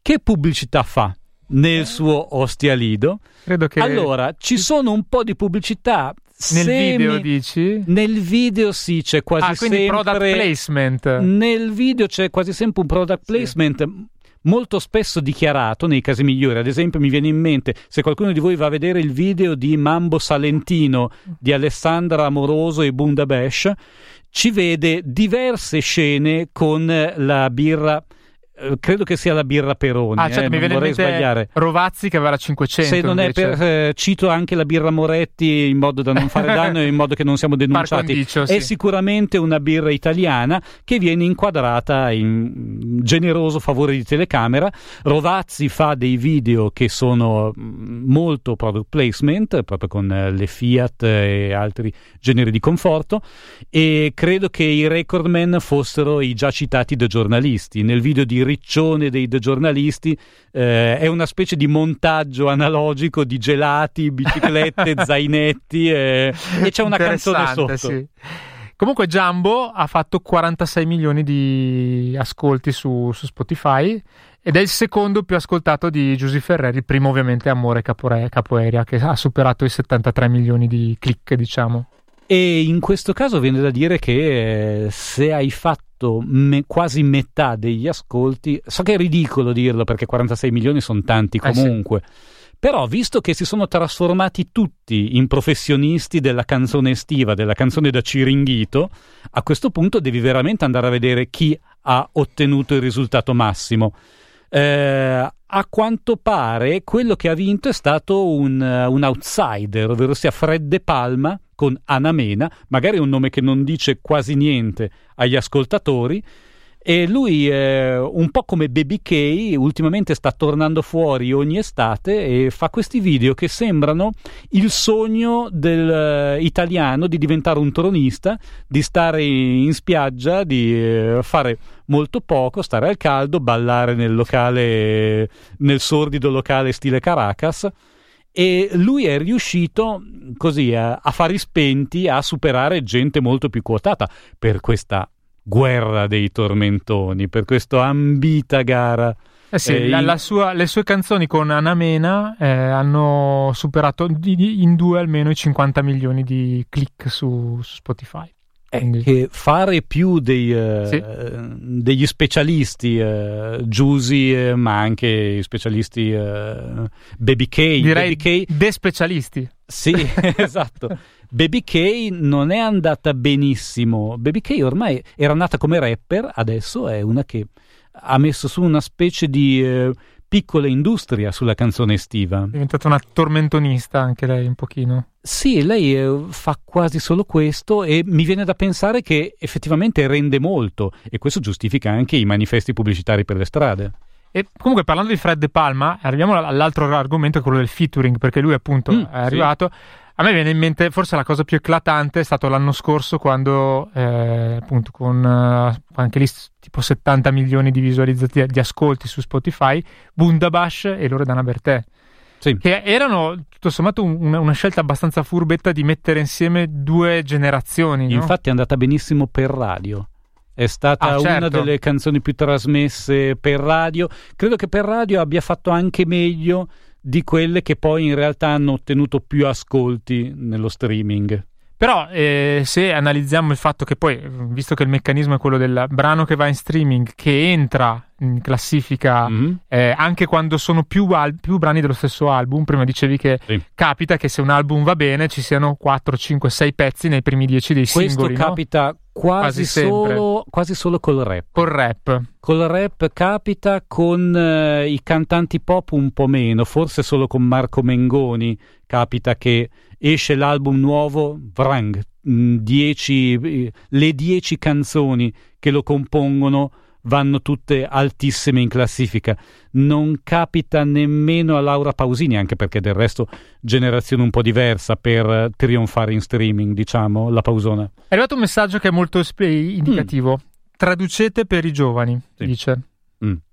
che pubblicità fa nel suo Ostia Lido? Credo che... Allora, ci sono un po' di pubblicità nel semi... video dici? Nel video sì, c'è quasi ah, sempre... product placement. Nel video c'è quasi sempre un product placement sì molto spesso dichiarato nei casi migliori. Ad esempio, mi viene in mente se qualcuno di voi va a vedere il video di Mambo Salentino di Alessandra Amoroso e Bunda Bash, ci vede diverse scene con la birra credo che sia la birra Peroni. Ah, certo, eh, mi viene vorrei sbagliare. Rovazzi che aveva la 500. Se non invece. è per, eh, cito anche la birra Moretti in modo da non fare danno e in modo che non siamo denunciati. Condicio, è sì. sicuramente una birra italiana che viene inquadrata in generoso favore di telecamera. Rovazzi fa dei video che sono mm, molto product placement, proprio con eh, le Fiat e altri generi di conforto. E credo che i recordman fossero i già citati da giornalisti. Nel video di riccione dei giornalisti, eh, è una specie di montaggio analogico di gelati, biciclette, zainetti eh, e c'è una canzone sotto. Sì. Comunque Jumbo ha fatto 46 milioni di ascolti su, su, Spotify ed è il secondo più ascoltato di Giusy Ferreri, il primo ovviamente Amore Capore, Capoeria che ha superato i 73 milioni di click diciamo. E in questo caso viene da dire che eh, se hai fatto me, quasi metà degli ascolti. So che è ridicolo dirlo perché 46 milioni sono tanti comunque. Eh sì. Però, visto che si sono trasformati tutti in professionisti della canzone estiva, della canzone da Ciringhito, a questo punto devi veramente andare a vedere chi ha ottenuto il risultato massimo. Eh, a quanto pare quello che ha vinto è stato un, un outsider, ovvero sia Fred De Palma, con Anamena, magari un nome che non dice quasi niente agli ascoltatori. E lui, eh, un po' come Baby K, ultimamente sta tornando fuori ogni estate e fa questi video che sembrano il sogno del uh, italiano di diventare un tronista, di stare in spiaggia, di uh, fare molto poco, stare al caldo, ballare nel locale, nel sordido locale stile Caracas e lui è riuscito così a, a fari spenti a superare gente molto più quotata per questa guerra dei tormentoni, per questa ambita gara. Eh sì, eh, la, la sua, le sue canzoni con Anamena eh, hanno superato in due almeno i 50 milioni di click su, su Spotify è che fare più dei, uh, sì. degli specialisti uh, Giusy, uh, ma anche i specialisti uh, Baby K. Direi Baby K, de specialisti. Sì, esatto. Baby K non è andata benissimo. Baby K ormai era nata come rapper, adesso è una che ha messo su una specie di piccola industria sulla canzone estiva. È diventata una tormentonista anche lei un pochino. Sì, lei eh, fa quasi solo questo e mi viene da pensare che effettivamente rende molto e questo giustifica anche i manifesti pubblicitari per le strade. E comunque parlando di Fred De Palma, arriviamo all'altro argomento, quello del featuring, perché lui appunto mm, è arrivato. Sì. A me viene in mente forse la cosa più eclatante è stato l'anno scorso quando eh, appunto con uh, anche lì tipo 70 milioni di visualizzati di ascolti su Spotify, Bundabash e Loredana Bertè. Sì. Che erano tutto sommato un, una scelta abbastanza furbetta di mettere insieme due generazioni. No? Infatti è andata benissimo per radio. È stata ah, certo. una delle canzoni più trasmesse per radio. Credo che per radio abbia fatto anche meglio di quelle che poi in realtà hanno ottenuto più ascolti nello streaming. Però eh, se analizziamo il fatto che poi, visto che il meccanismo è quello del brano che va in streaming, che entra in classifica mm-hmm. eh, anche quando sono più, al- più, brani dello stesso album, prima dicevi che sì. capita che se un album va bene ci siano 4, 5, 6 pezzi nei primi 10 dei Questo singoli. Questo capita no? Quasi, quasi, solo, quasi, solo, col rap. Col rap. Col rap capita con uh, i cantanti pop un po' meno, forse solo con Marco Mengoni capita che esce l'album nuovo, vrang, mm, dieci, le dieci canzoni che lo compongono vanno tutte altissime in classifica. Non capita nemmeno a Laura Pausini, anche perché del resto generazione un po' diversa per trionfare in streaming, diciamo, la Pausona. È arrivato un messaggio che è molto indicativo. Mm. Traducete per i giovani, sì. dice.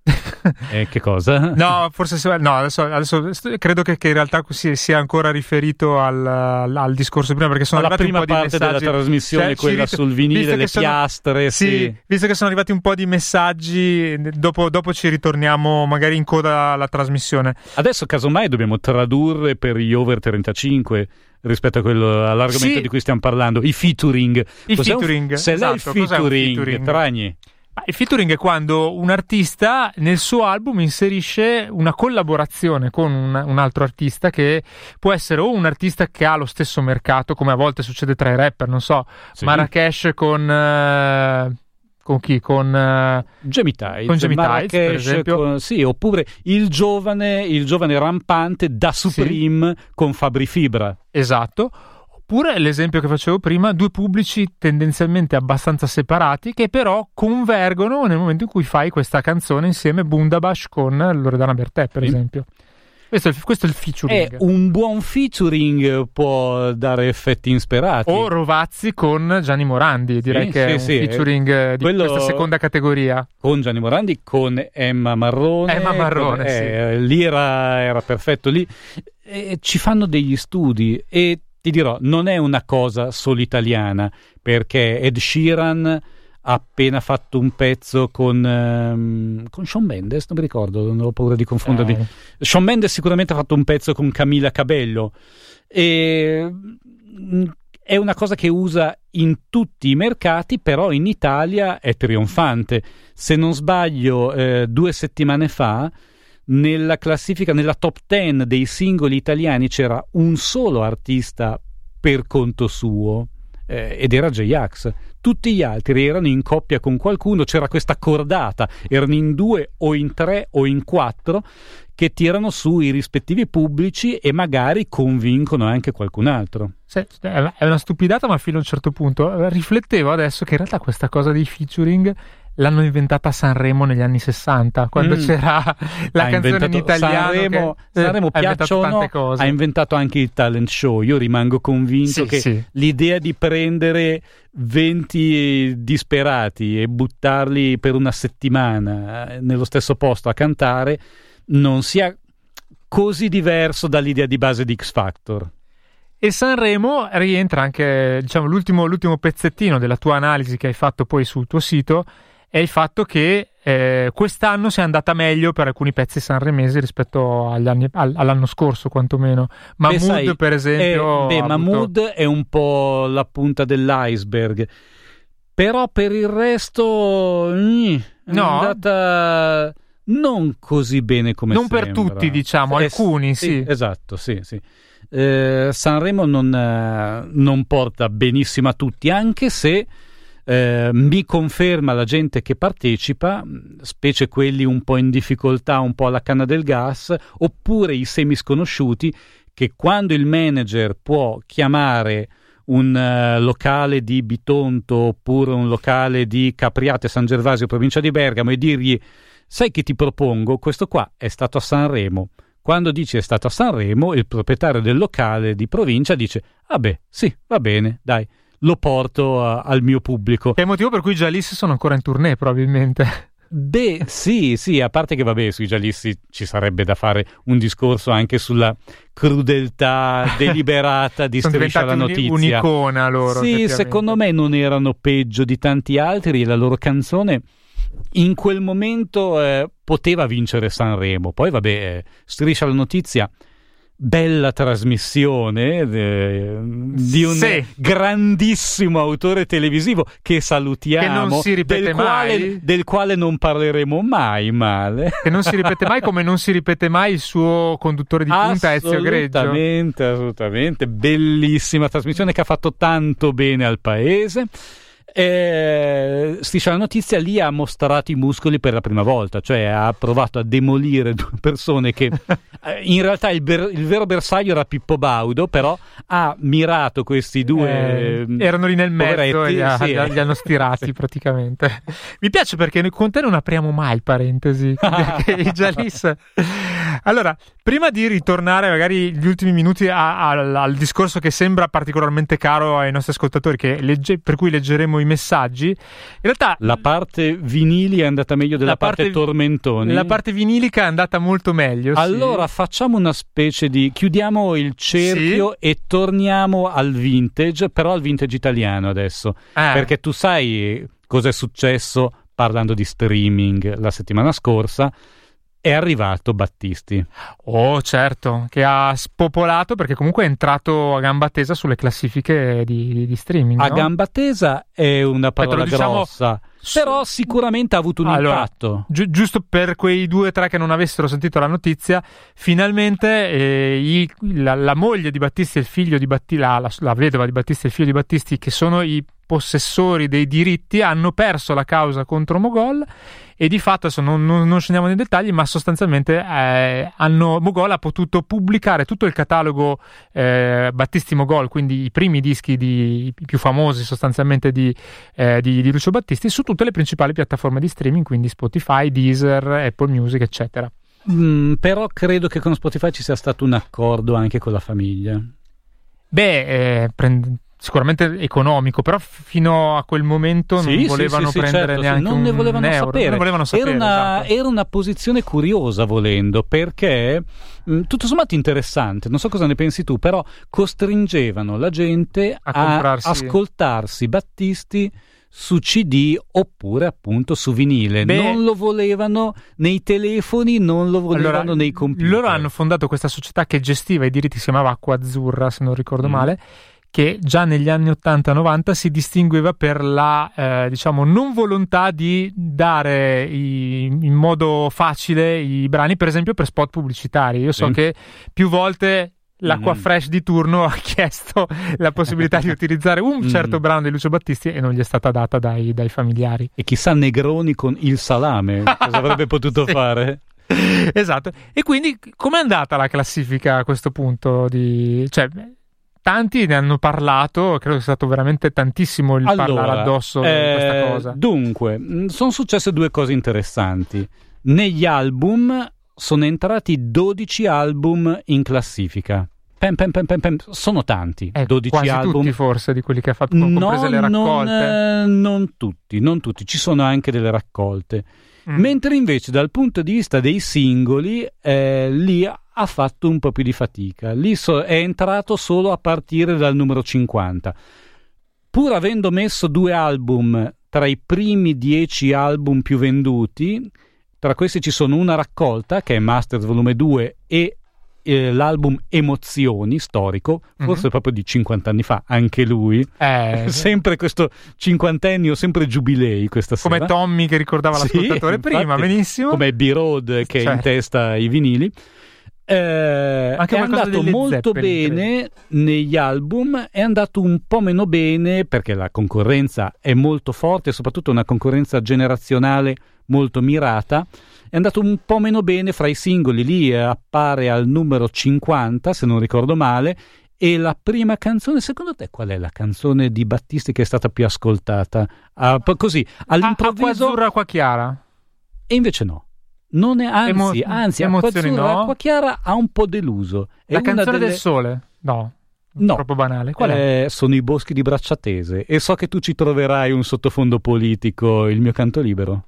Eh, che cosa? No, forse no, adesso, adesso credo che, che, in realtà sia ancora riferito al, al, discorso prima perché sono Alla arrivati un po' di messaggi. della trasmissione, cioè, quella rit- sul vinile, le sono, piastre. Sì, sì, visto che sono arrivati un po' di messaggi, dopo, dopo ci ritorniamo magari in coda alla trasmissione. Adesso casomai dobbiamo tradurre per gli over 35 rispetto a quello, all'argomento sì. di cui stiamo parlando, i featuring. I Cos'è featuring. Un, se esatto, lei featuring, featuring? Tragni. Il featuring è quando un artista nel suo album inserisce una collaborazione con un, un, altro artista che può essere o un artista che ha lo stesso mercato, come a volte succede tra i rapper, non so, sì. Marrakesh con... Uh, con chi? Con uh, Jamie Tides, con Jamie Tides per esempio. Con, sì, oppure il giovane, il giovane rampante da Supreme sì. con Fabri Fibra. Esatto Oppure l'esempio che facevo prima, due pubblici tendenzialmente abbastanza separati che però convergono nel momento in cui fai questa canzone insieme Bundabash con Loredana Bertè, per esempio. Questo è, il, questo è, il, featuring. Eh, un buon featuring può dare effetti insperati. O Rovazzi con Gianni Morandi, direi sì, che sì, è un sì, featuring di questa seconda categoria. Con Gianni Morandi, con Emma Marrone. Emma Marrone, con, eh, Lì era, era perfetto. Lì ci fanno degli studi e ti dirò, non è una cosa solo italiana, perché Ed Sheeran ha appena fatto un pezzo con, um, con Sean Mendes, non mi ricordo, non ho paura di confondermi. Eh. Sean Mendes sicuramente ha fatto un pezzo con Camilla Cabello e mm, è una cosa che usa in tutti i mercati, però in Italia è trionfante. Se non sbaglio, eh, due settimane fa nella classifica, nella top 10 dei singoli italiani c'era un solo artista per conto suo eh, ed era J-Ax. Tutti gli altri erano in coppia con qualcuno, c'era questa cordata, erano in due o in tre o in quattro che tirano su i rispettivi pubblici e magari convincono anche qualcun altro. Sì, è una stupidata, ma fino a un certo punto riflettevo adesso che in realtà questa cosa dei featuring l'hanno inventata a Sanremo negli anni 60, quando mm. c'era la ha canzone in italiano. Sanremo, che, Sanremo piaccia o no, ha inventato anche il talent show. Io rimango convinto sì, che sì. l'idea di prendere 20 disperati e buttarli per una settimana eh, nello stesso posto a cantare non sia così diverso dall'idea di base di X Factor. E Sanremo rientra anche, diciamo, l'ultimo, l'ultimo pezzettino della tua analisi che hai fatto poi sul tuo sito è il fatto che eh, quest'anno sia andata meglio per alcuni pezzi sanremesi rispetto anni, all, all'anno scorso, quantomeno. Mahmood, beh, sai, per esempio. È, beh, Mahmood avuto... è un po' la punta dell'iceberg. Però per il resto mm, è no. andata non così bene come non sembra. per tutti, diciamo, eh, alcuni sì, sì. Esatto, sì, sì. Eh, Sanremo non, eh, non porta benissimo a tutti, anche se eh, mi conferma la gente che partecipa, specie quelli un po' in difficoltà, un po' alla canna del gas, oppure i semisconosciuti che quando il manager può chiamare un uh, locale di Bitonto oppure un locale di Capriate, San Gervasio, provincia di Bergamo e dirgli sai che ti propongo, questo qua è stato a Sanremo. Quando dici è stato a Sanremo, il proprietario del locale di provincia dice, vabbè, ah sì, va bene, dai, lo porto a, al mio pubblico. È il motivo per cui i Jalis sono ancora in tournée, probabilmente. Beh, sì, sì, a parte che vabbè, sui giallisti ci sarebbe da fare un discorso anche sulla crudeltà deliberata di Striscia la Notizia. un'icona loro. Sì, secondo me non erano peggio di tanti altri e la loro canzone in quel momento eh, poteva vincere Sanremo. Poi vabbè, eh, Striscia la Notizia bella trasmissione eh, di un sì. grandissimo autore televisivo che salutiamo, che non si ripete del, mai. Quale, del quale non parleremo mai male. Che non si ripete mai come non si ripete mai il suo conduttore di punta Ezio Greggio. Assolutamente, assolutamente, bellissima trasmissione che ha fatto tanto bene al paese. Eh, Striscia la notizia lì ha mostrato i muscoli per la prima volta, cioè ha provato a demolire due persone che eh, in realtà il, ber- il, vero bersaglio era Pippo Baudo, però ha mirato questi due eh, erano lì nel mezzo e li, ha, sì. li hanno stirati praticamente. Mi piace perché noi con te non apriamo mai parentesi, i Jalis allora, prima di ritornare magari gli ultimi minuti a, a, al discorso che sembra particolarmente caro ai nostri ascoltatori, legge, per cui leggeremo i messaggi, in realtà... La parte vinili è andata meglio della parte, parte, tormentoni. La parte vinilica è andata molto meglio. Allora sì. facciamo una specie di... chiudiamo il cerchio sì. e torniamo al vintage, però al vintage italiano adesso. Ah. Perché tu sai cosa è successo parlando di streaming la settimana scorsa è arrivato Battisti. Oh, certo, che ha spopolato perché comunque è entrato a gamba tesa sulle classifiche di, di streaming. A no? gamba tesa è una parola Aspetta, diciamo... grossa. Però sicuramente ha avuto un allora, impatto. Gi- giusto per quei due o tre che non avessero sentito la notizia, finalmente eh, i, la, la, moglie di Battisti e il figlio di Battisti, la, la, la vedova di Battisti e il figlio di Battisti, che sono i possessori dei diritti hanno perso la causa contro Mogol e di fatto adesso non, non, non scendiamo nei dettagli ma sostanzialmente eh, hanno, Mogol ha potuto pubblicare tutto il catalogo eh, Battisti Mogol quindi i primi dischi di, i più famosi sostanzialmente di, eh, di, di Lucio Battisti su tutte le principali piattaforme di streaming quindi Spotify, Deezer, Apple Music eccetera. Mm, però credo che con Spotify ci sia stato un accordo anche con la famiglia. Beh eh, prend- sicuramente economico, però fino a quel momento sì, non volevano sì, sì, prendere certo, neanche non ne volevano un sapere. Non volevano sapere era, una, esatto. era, una, posizione curiosa volendo, perché mh, tutto sommato interessante, non so cosa ne pensi tu, però costringevano la gente a, a ascoltarsi Battisti su CD oppure appunto su vinile. Beh, non lo volevano nei telefoni, non lo volevano allora, nei computer. Loro hanno fondato questa società che gestiva i diritti, si chiamava Acqua Azzurra, se non ricordo mm. male che già negli anni 80-90 si distingueva per la eh, diciamo non volontà di dare i, in modo facile i brani, per esempio per spot pubblicitari. Io so sì. che più volte l'acqua mm. fresh di turno ha chiesto la possibilità di utilizzare un mm. certo brano di Lucio Battisti e non gli è stata data dai, dai familiari. E chissà Negroni con il salame cosa avrebbe potuto sì. fare? Esatto. E quindi com'è andata la classifica a questo punto? Di... Cioè, tanti ne hanno parlato, credo sia stato veramente tantissimo il allora, parlare addosso eh, di questa cosa. Dunque, mm, sono successe due cose interessanti. Negli album sono entrati 12 album in classifica. Pem, pem, pem. Sono tanti, eh, 12 quasi album. tutti forse di quelli che ha fatto, comprese no, le raccolte. Non, eh, non tutti, non tutti, ci sono anche delle raccolte. Mm. Mentre invece dal punto di vista dei singoli, eh, lì ha fatto un po' più di fatica. Lì so- è entrato solo a partire dal numero 50. Pur avendo messo due album tra i primi dieci album più venduti, tra questi ci sono una raccolta che è Masters Volume 2 e eh, l'album Emozioni storico, forse mm-hmm. proprio di 50 anni fa, anche lui. Eh, sempre questo cinquantennio, sempre giubilei questa come sera. Come Tommy che ricordava l'ascoltatore sì, prima, benissimo. Come B-Road che certo. è in testa i vinili. Eh, è andato molto Zeppelin, bene credo. negli album, è andato un po' meno bene perché la concorrenza è molto forte, soprattutto una concorrenza generazionale molto mirata. È andato un po' meno bene fra i singoli, lì appare al numero 50, se non ricordo male, e la prima canzone, secondo te, qual è la canzone di Battisti che è stata più ascoltata? Ah, così, all'improvviso... Acqua azzurra, acqua chiara. E invece no. Non è, anzi, Emo- anzi, acqua azzurra, no? acqua chiara ha un po' deluso. È la canzone delle... del sole? No. No, troppo banale. Qual è? Eh, sono i boschi di Bracciatese e so che tu ci troverai un sottofondo politico, il mio canto libero.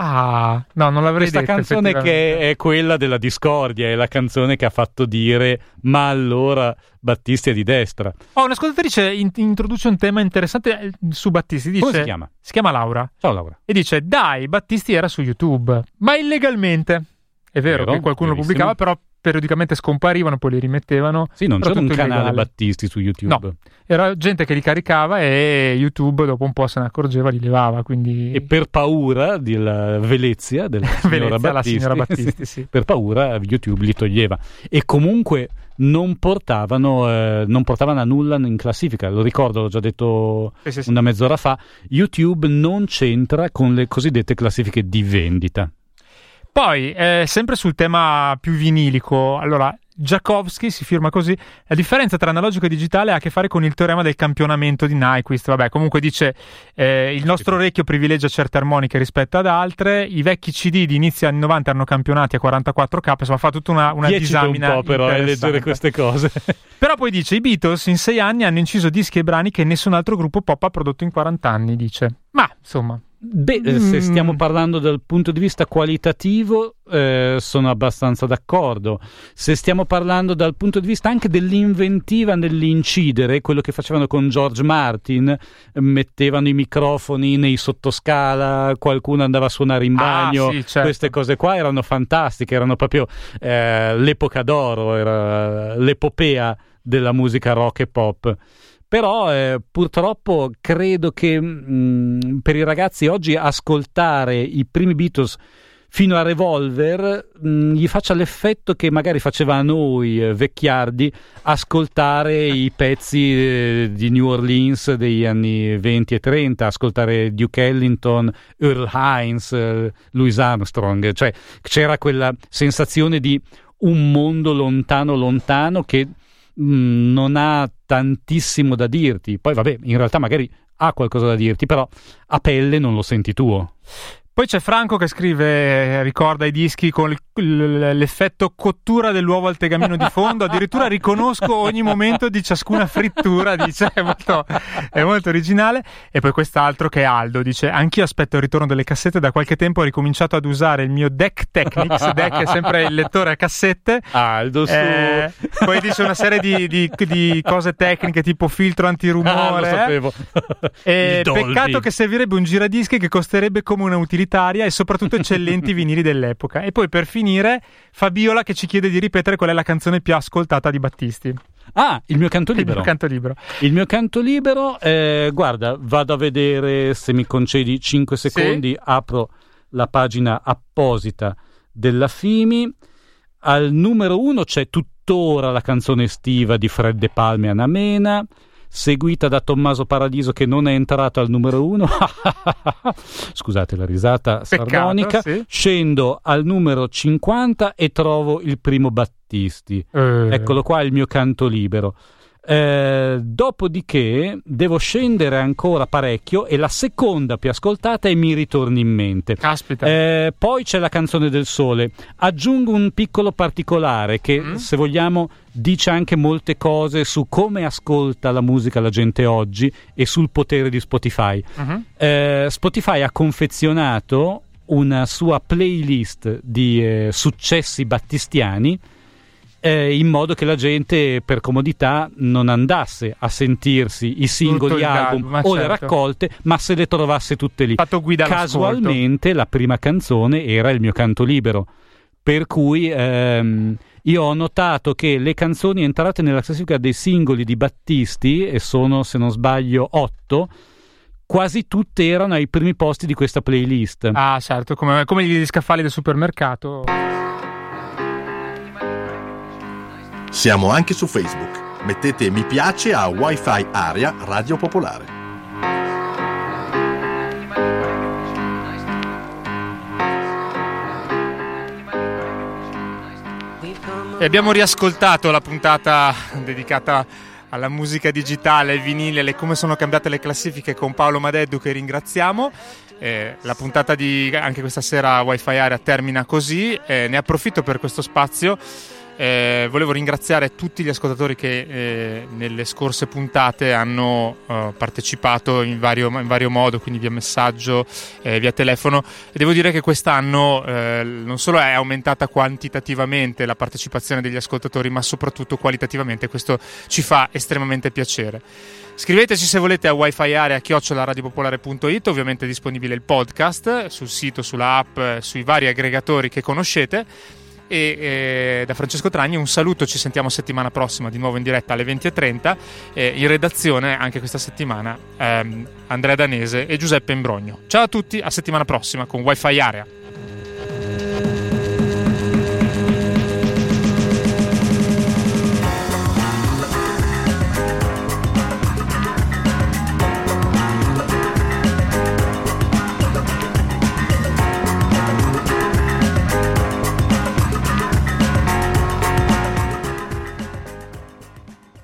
Ah, no, non l'avrei Questa detto. Questa canzone che è quella della discordia, è la canzone che ha fatto dire ma allora Battisti è di destra. Oh, un'ascoltatrice in- introduce un tema interessante eh, su Battisti. Dice, Come si chiama? Si chiama Laura. Ciao Laura. E dice, dai, Battisti era su YouTube, ma illegalmente. È vero, vero che qualcuno lo pubblicava, però periodicamente scomparivano, poi li rimettevano. Sì, non c'era un canale illegale. Battisti su YouTube. No, era gente che li caricava e YouTube dopo un po' se ne accorgeva, li levava. Quindi... E per paura della velezia della signora Velezia, Battisti, signora Battisti sì. per paura YouTube li toglieva. E comunque non portavano, eh, non portavano a nulla in classifica. Lo ricordo, l'ho già detto sì, sì, una mezz'ora fa. YouTube non c'entra con le cosiddette classifiche di vendita. Poi, eh, sempre sul tema più vinilico, allora, Jakowski si firma così. La differenza tra analogico e digitale ha a che fare con il teorema del campionamento di Nyquist. Vabbè, comunque dice eh, il nostro orecchio privilegia certe armoniche rispetto ad altre. I vecchi CD di inizio anni 90 erano campionati a 44k. Insomma, fa tutta una, una disamina. un po' però a leggere queste cose. però poi dice: I Beatles in sei anni hanno inciso dischi e brani che nessun altro gruppo pop ha prodotto in 40 anni. Dice, ma insomma, Beh, mm. se stiamo parlando dal punto di vista qualitativo, eh, sono abbastanza d'accordo. Se stiamo parlando dal punto di vista anche dell'inventiva nell'incidere, quello che facevano con George Martin, mettevano i microfoni nei sottoscala, qualcuno andava a suonare in ah, bagno, ah, sì, certo. queste cose qua erano fantastiche, erano proprio eh, l'epoca d'oro, era l'epopea della musica rock e pop. Però eh, purtroppo credo che mh, mm, per i ragazzi oggi ascoltare i primi Beatles fino a Revolver mh, mm, gli faccia l'effetto che magari faceva a noi eh, vecchiardi ascoltare i pezzi eh, di New Orleans degli anni 20 e 30, ascoltare Duke Ellington, Earl Hines, eh, Louis Armstrong, cioè c'era quella sensazione di un mondo lontano lontano che Mm, non ha tantissimo da dirti. Poi, vabbè, in realtà magari ha qualcosa da dirti, però a pelle non lo senti tuo. Poi c'è Franco che scrive, ricorda i dischi con l'effetto cottura dell'uovo al tegamino di fondo, addirittura riconosco ogni momento di ciascuna frittura, dice, è molto, è molto, originale. E poi quest'altro che è Aldo, dice, anch'io aspetto il ritorno delle cassette, da qualche tempo ho ricominciato ad usare il mio Deck Technics, Deck è sempre il lettore a cassette. Aldo, su. Eh, poi dice una serie di, di, di, cose tecniche tipo filtro antirumore. Ah, lo sapevo. Eh. peccato che servirebbe un giradischi che costerebbe come una utilità utilitaria e soprattutto eccellenti vinili dell'epoca. E poi per finire Fabiola che ci chiede di ripetere qual è la canzone più ascoltata di Battisti. Ah, il mio canto libero. Il mio canto libero. Il mio canto libero, eh, guarda, vado a vedere se mi concedi 5 secondi, sì? apro la pagina apposita della Fimi. Al numero 1 c'è tuttora la canzone estiva di Fred De Palme e Anamena seguita da Tommaso Paradiso che non è entrato al numero uno. Scusate la risata Peccato, sardonica. Sì. Scendo al numero 50 e trovo il primo Battisti. Eh. Eccolo qua il mio canto libero. Eh, dopodiché devo scendere ancora parecchio e la seconda più ascoltata e mi ritorna in mente. Caspita. Eh, poi c'è la canzone del sole. Aggiungo un piccolo particolare che, mm. se vogliamo, dice anche molte cose su come ascolta la musica la gente oggi e sul potere di Spotify. Uh-huh. Eh, Spotify ha confezionato una sua playlist di eh, successi battistiani eh, in modo che la gente per comodità non andasse a sentirsi i singoli album o certo. le raccolte, ma se le trovasse tutte lì. Casualmente la prima canzone era il mio canto libero, per cui ehm, io ho notato che le canzoni entrate nella classifica dei singoli di Battisti, e sono se non sbaglio otto, quasi tutte erano ai primi posti di questa playlist. Ah, certo, come, come gli scaffali del supermercato. Siamo anche su Facebook. Mettete mi piace a Wi-Fi Area Radio Popolare. E abbiamo riascoltato la puntata dedicata alla musica digitale, al vinile, le, come sono cambiate le classifiche con Paolo Madeddu che ringraziamo. Eh, la puntata di anche questa sera Wi-Fi Area termina così, eh, ne approfitto per questo spazio eh, volevo ringraziare tutti gli ascoltatori che eh, nelle scorse puntate hanno uh, partecipato in vario, in vario, modo, quindi via messaggio, eh, via telefono. E devo dire che quest'anno eh, non solo è aumentata quantitativamente la partecipazione degli ascoltatori, ma soprattutto qualitativamente. Questo ci fa estremamente piacere. Scriveteci se volete a wifi area chiocciolaradiopopolare.it, ovviamente è disponibile il podcast sul sito, sulla app, sui vari aggregatori che conoscete e eh, da Francesco Tragni un saluto, ci sentiamo settimana prossima di nuovo in diretta alle 20.30 eh, in redazione anche questa settimana ehm, Andrea Danese e Giuseppe Imbrogno. Ciao a tutti, a settimana prossima con Wi-Fi Area.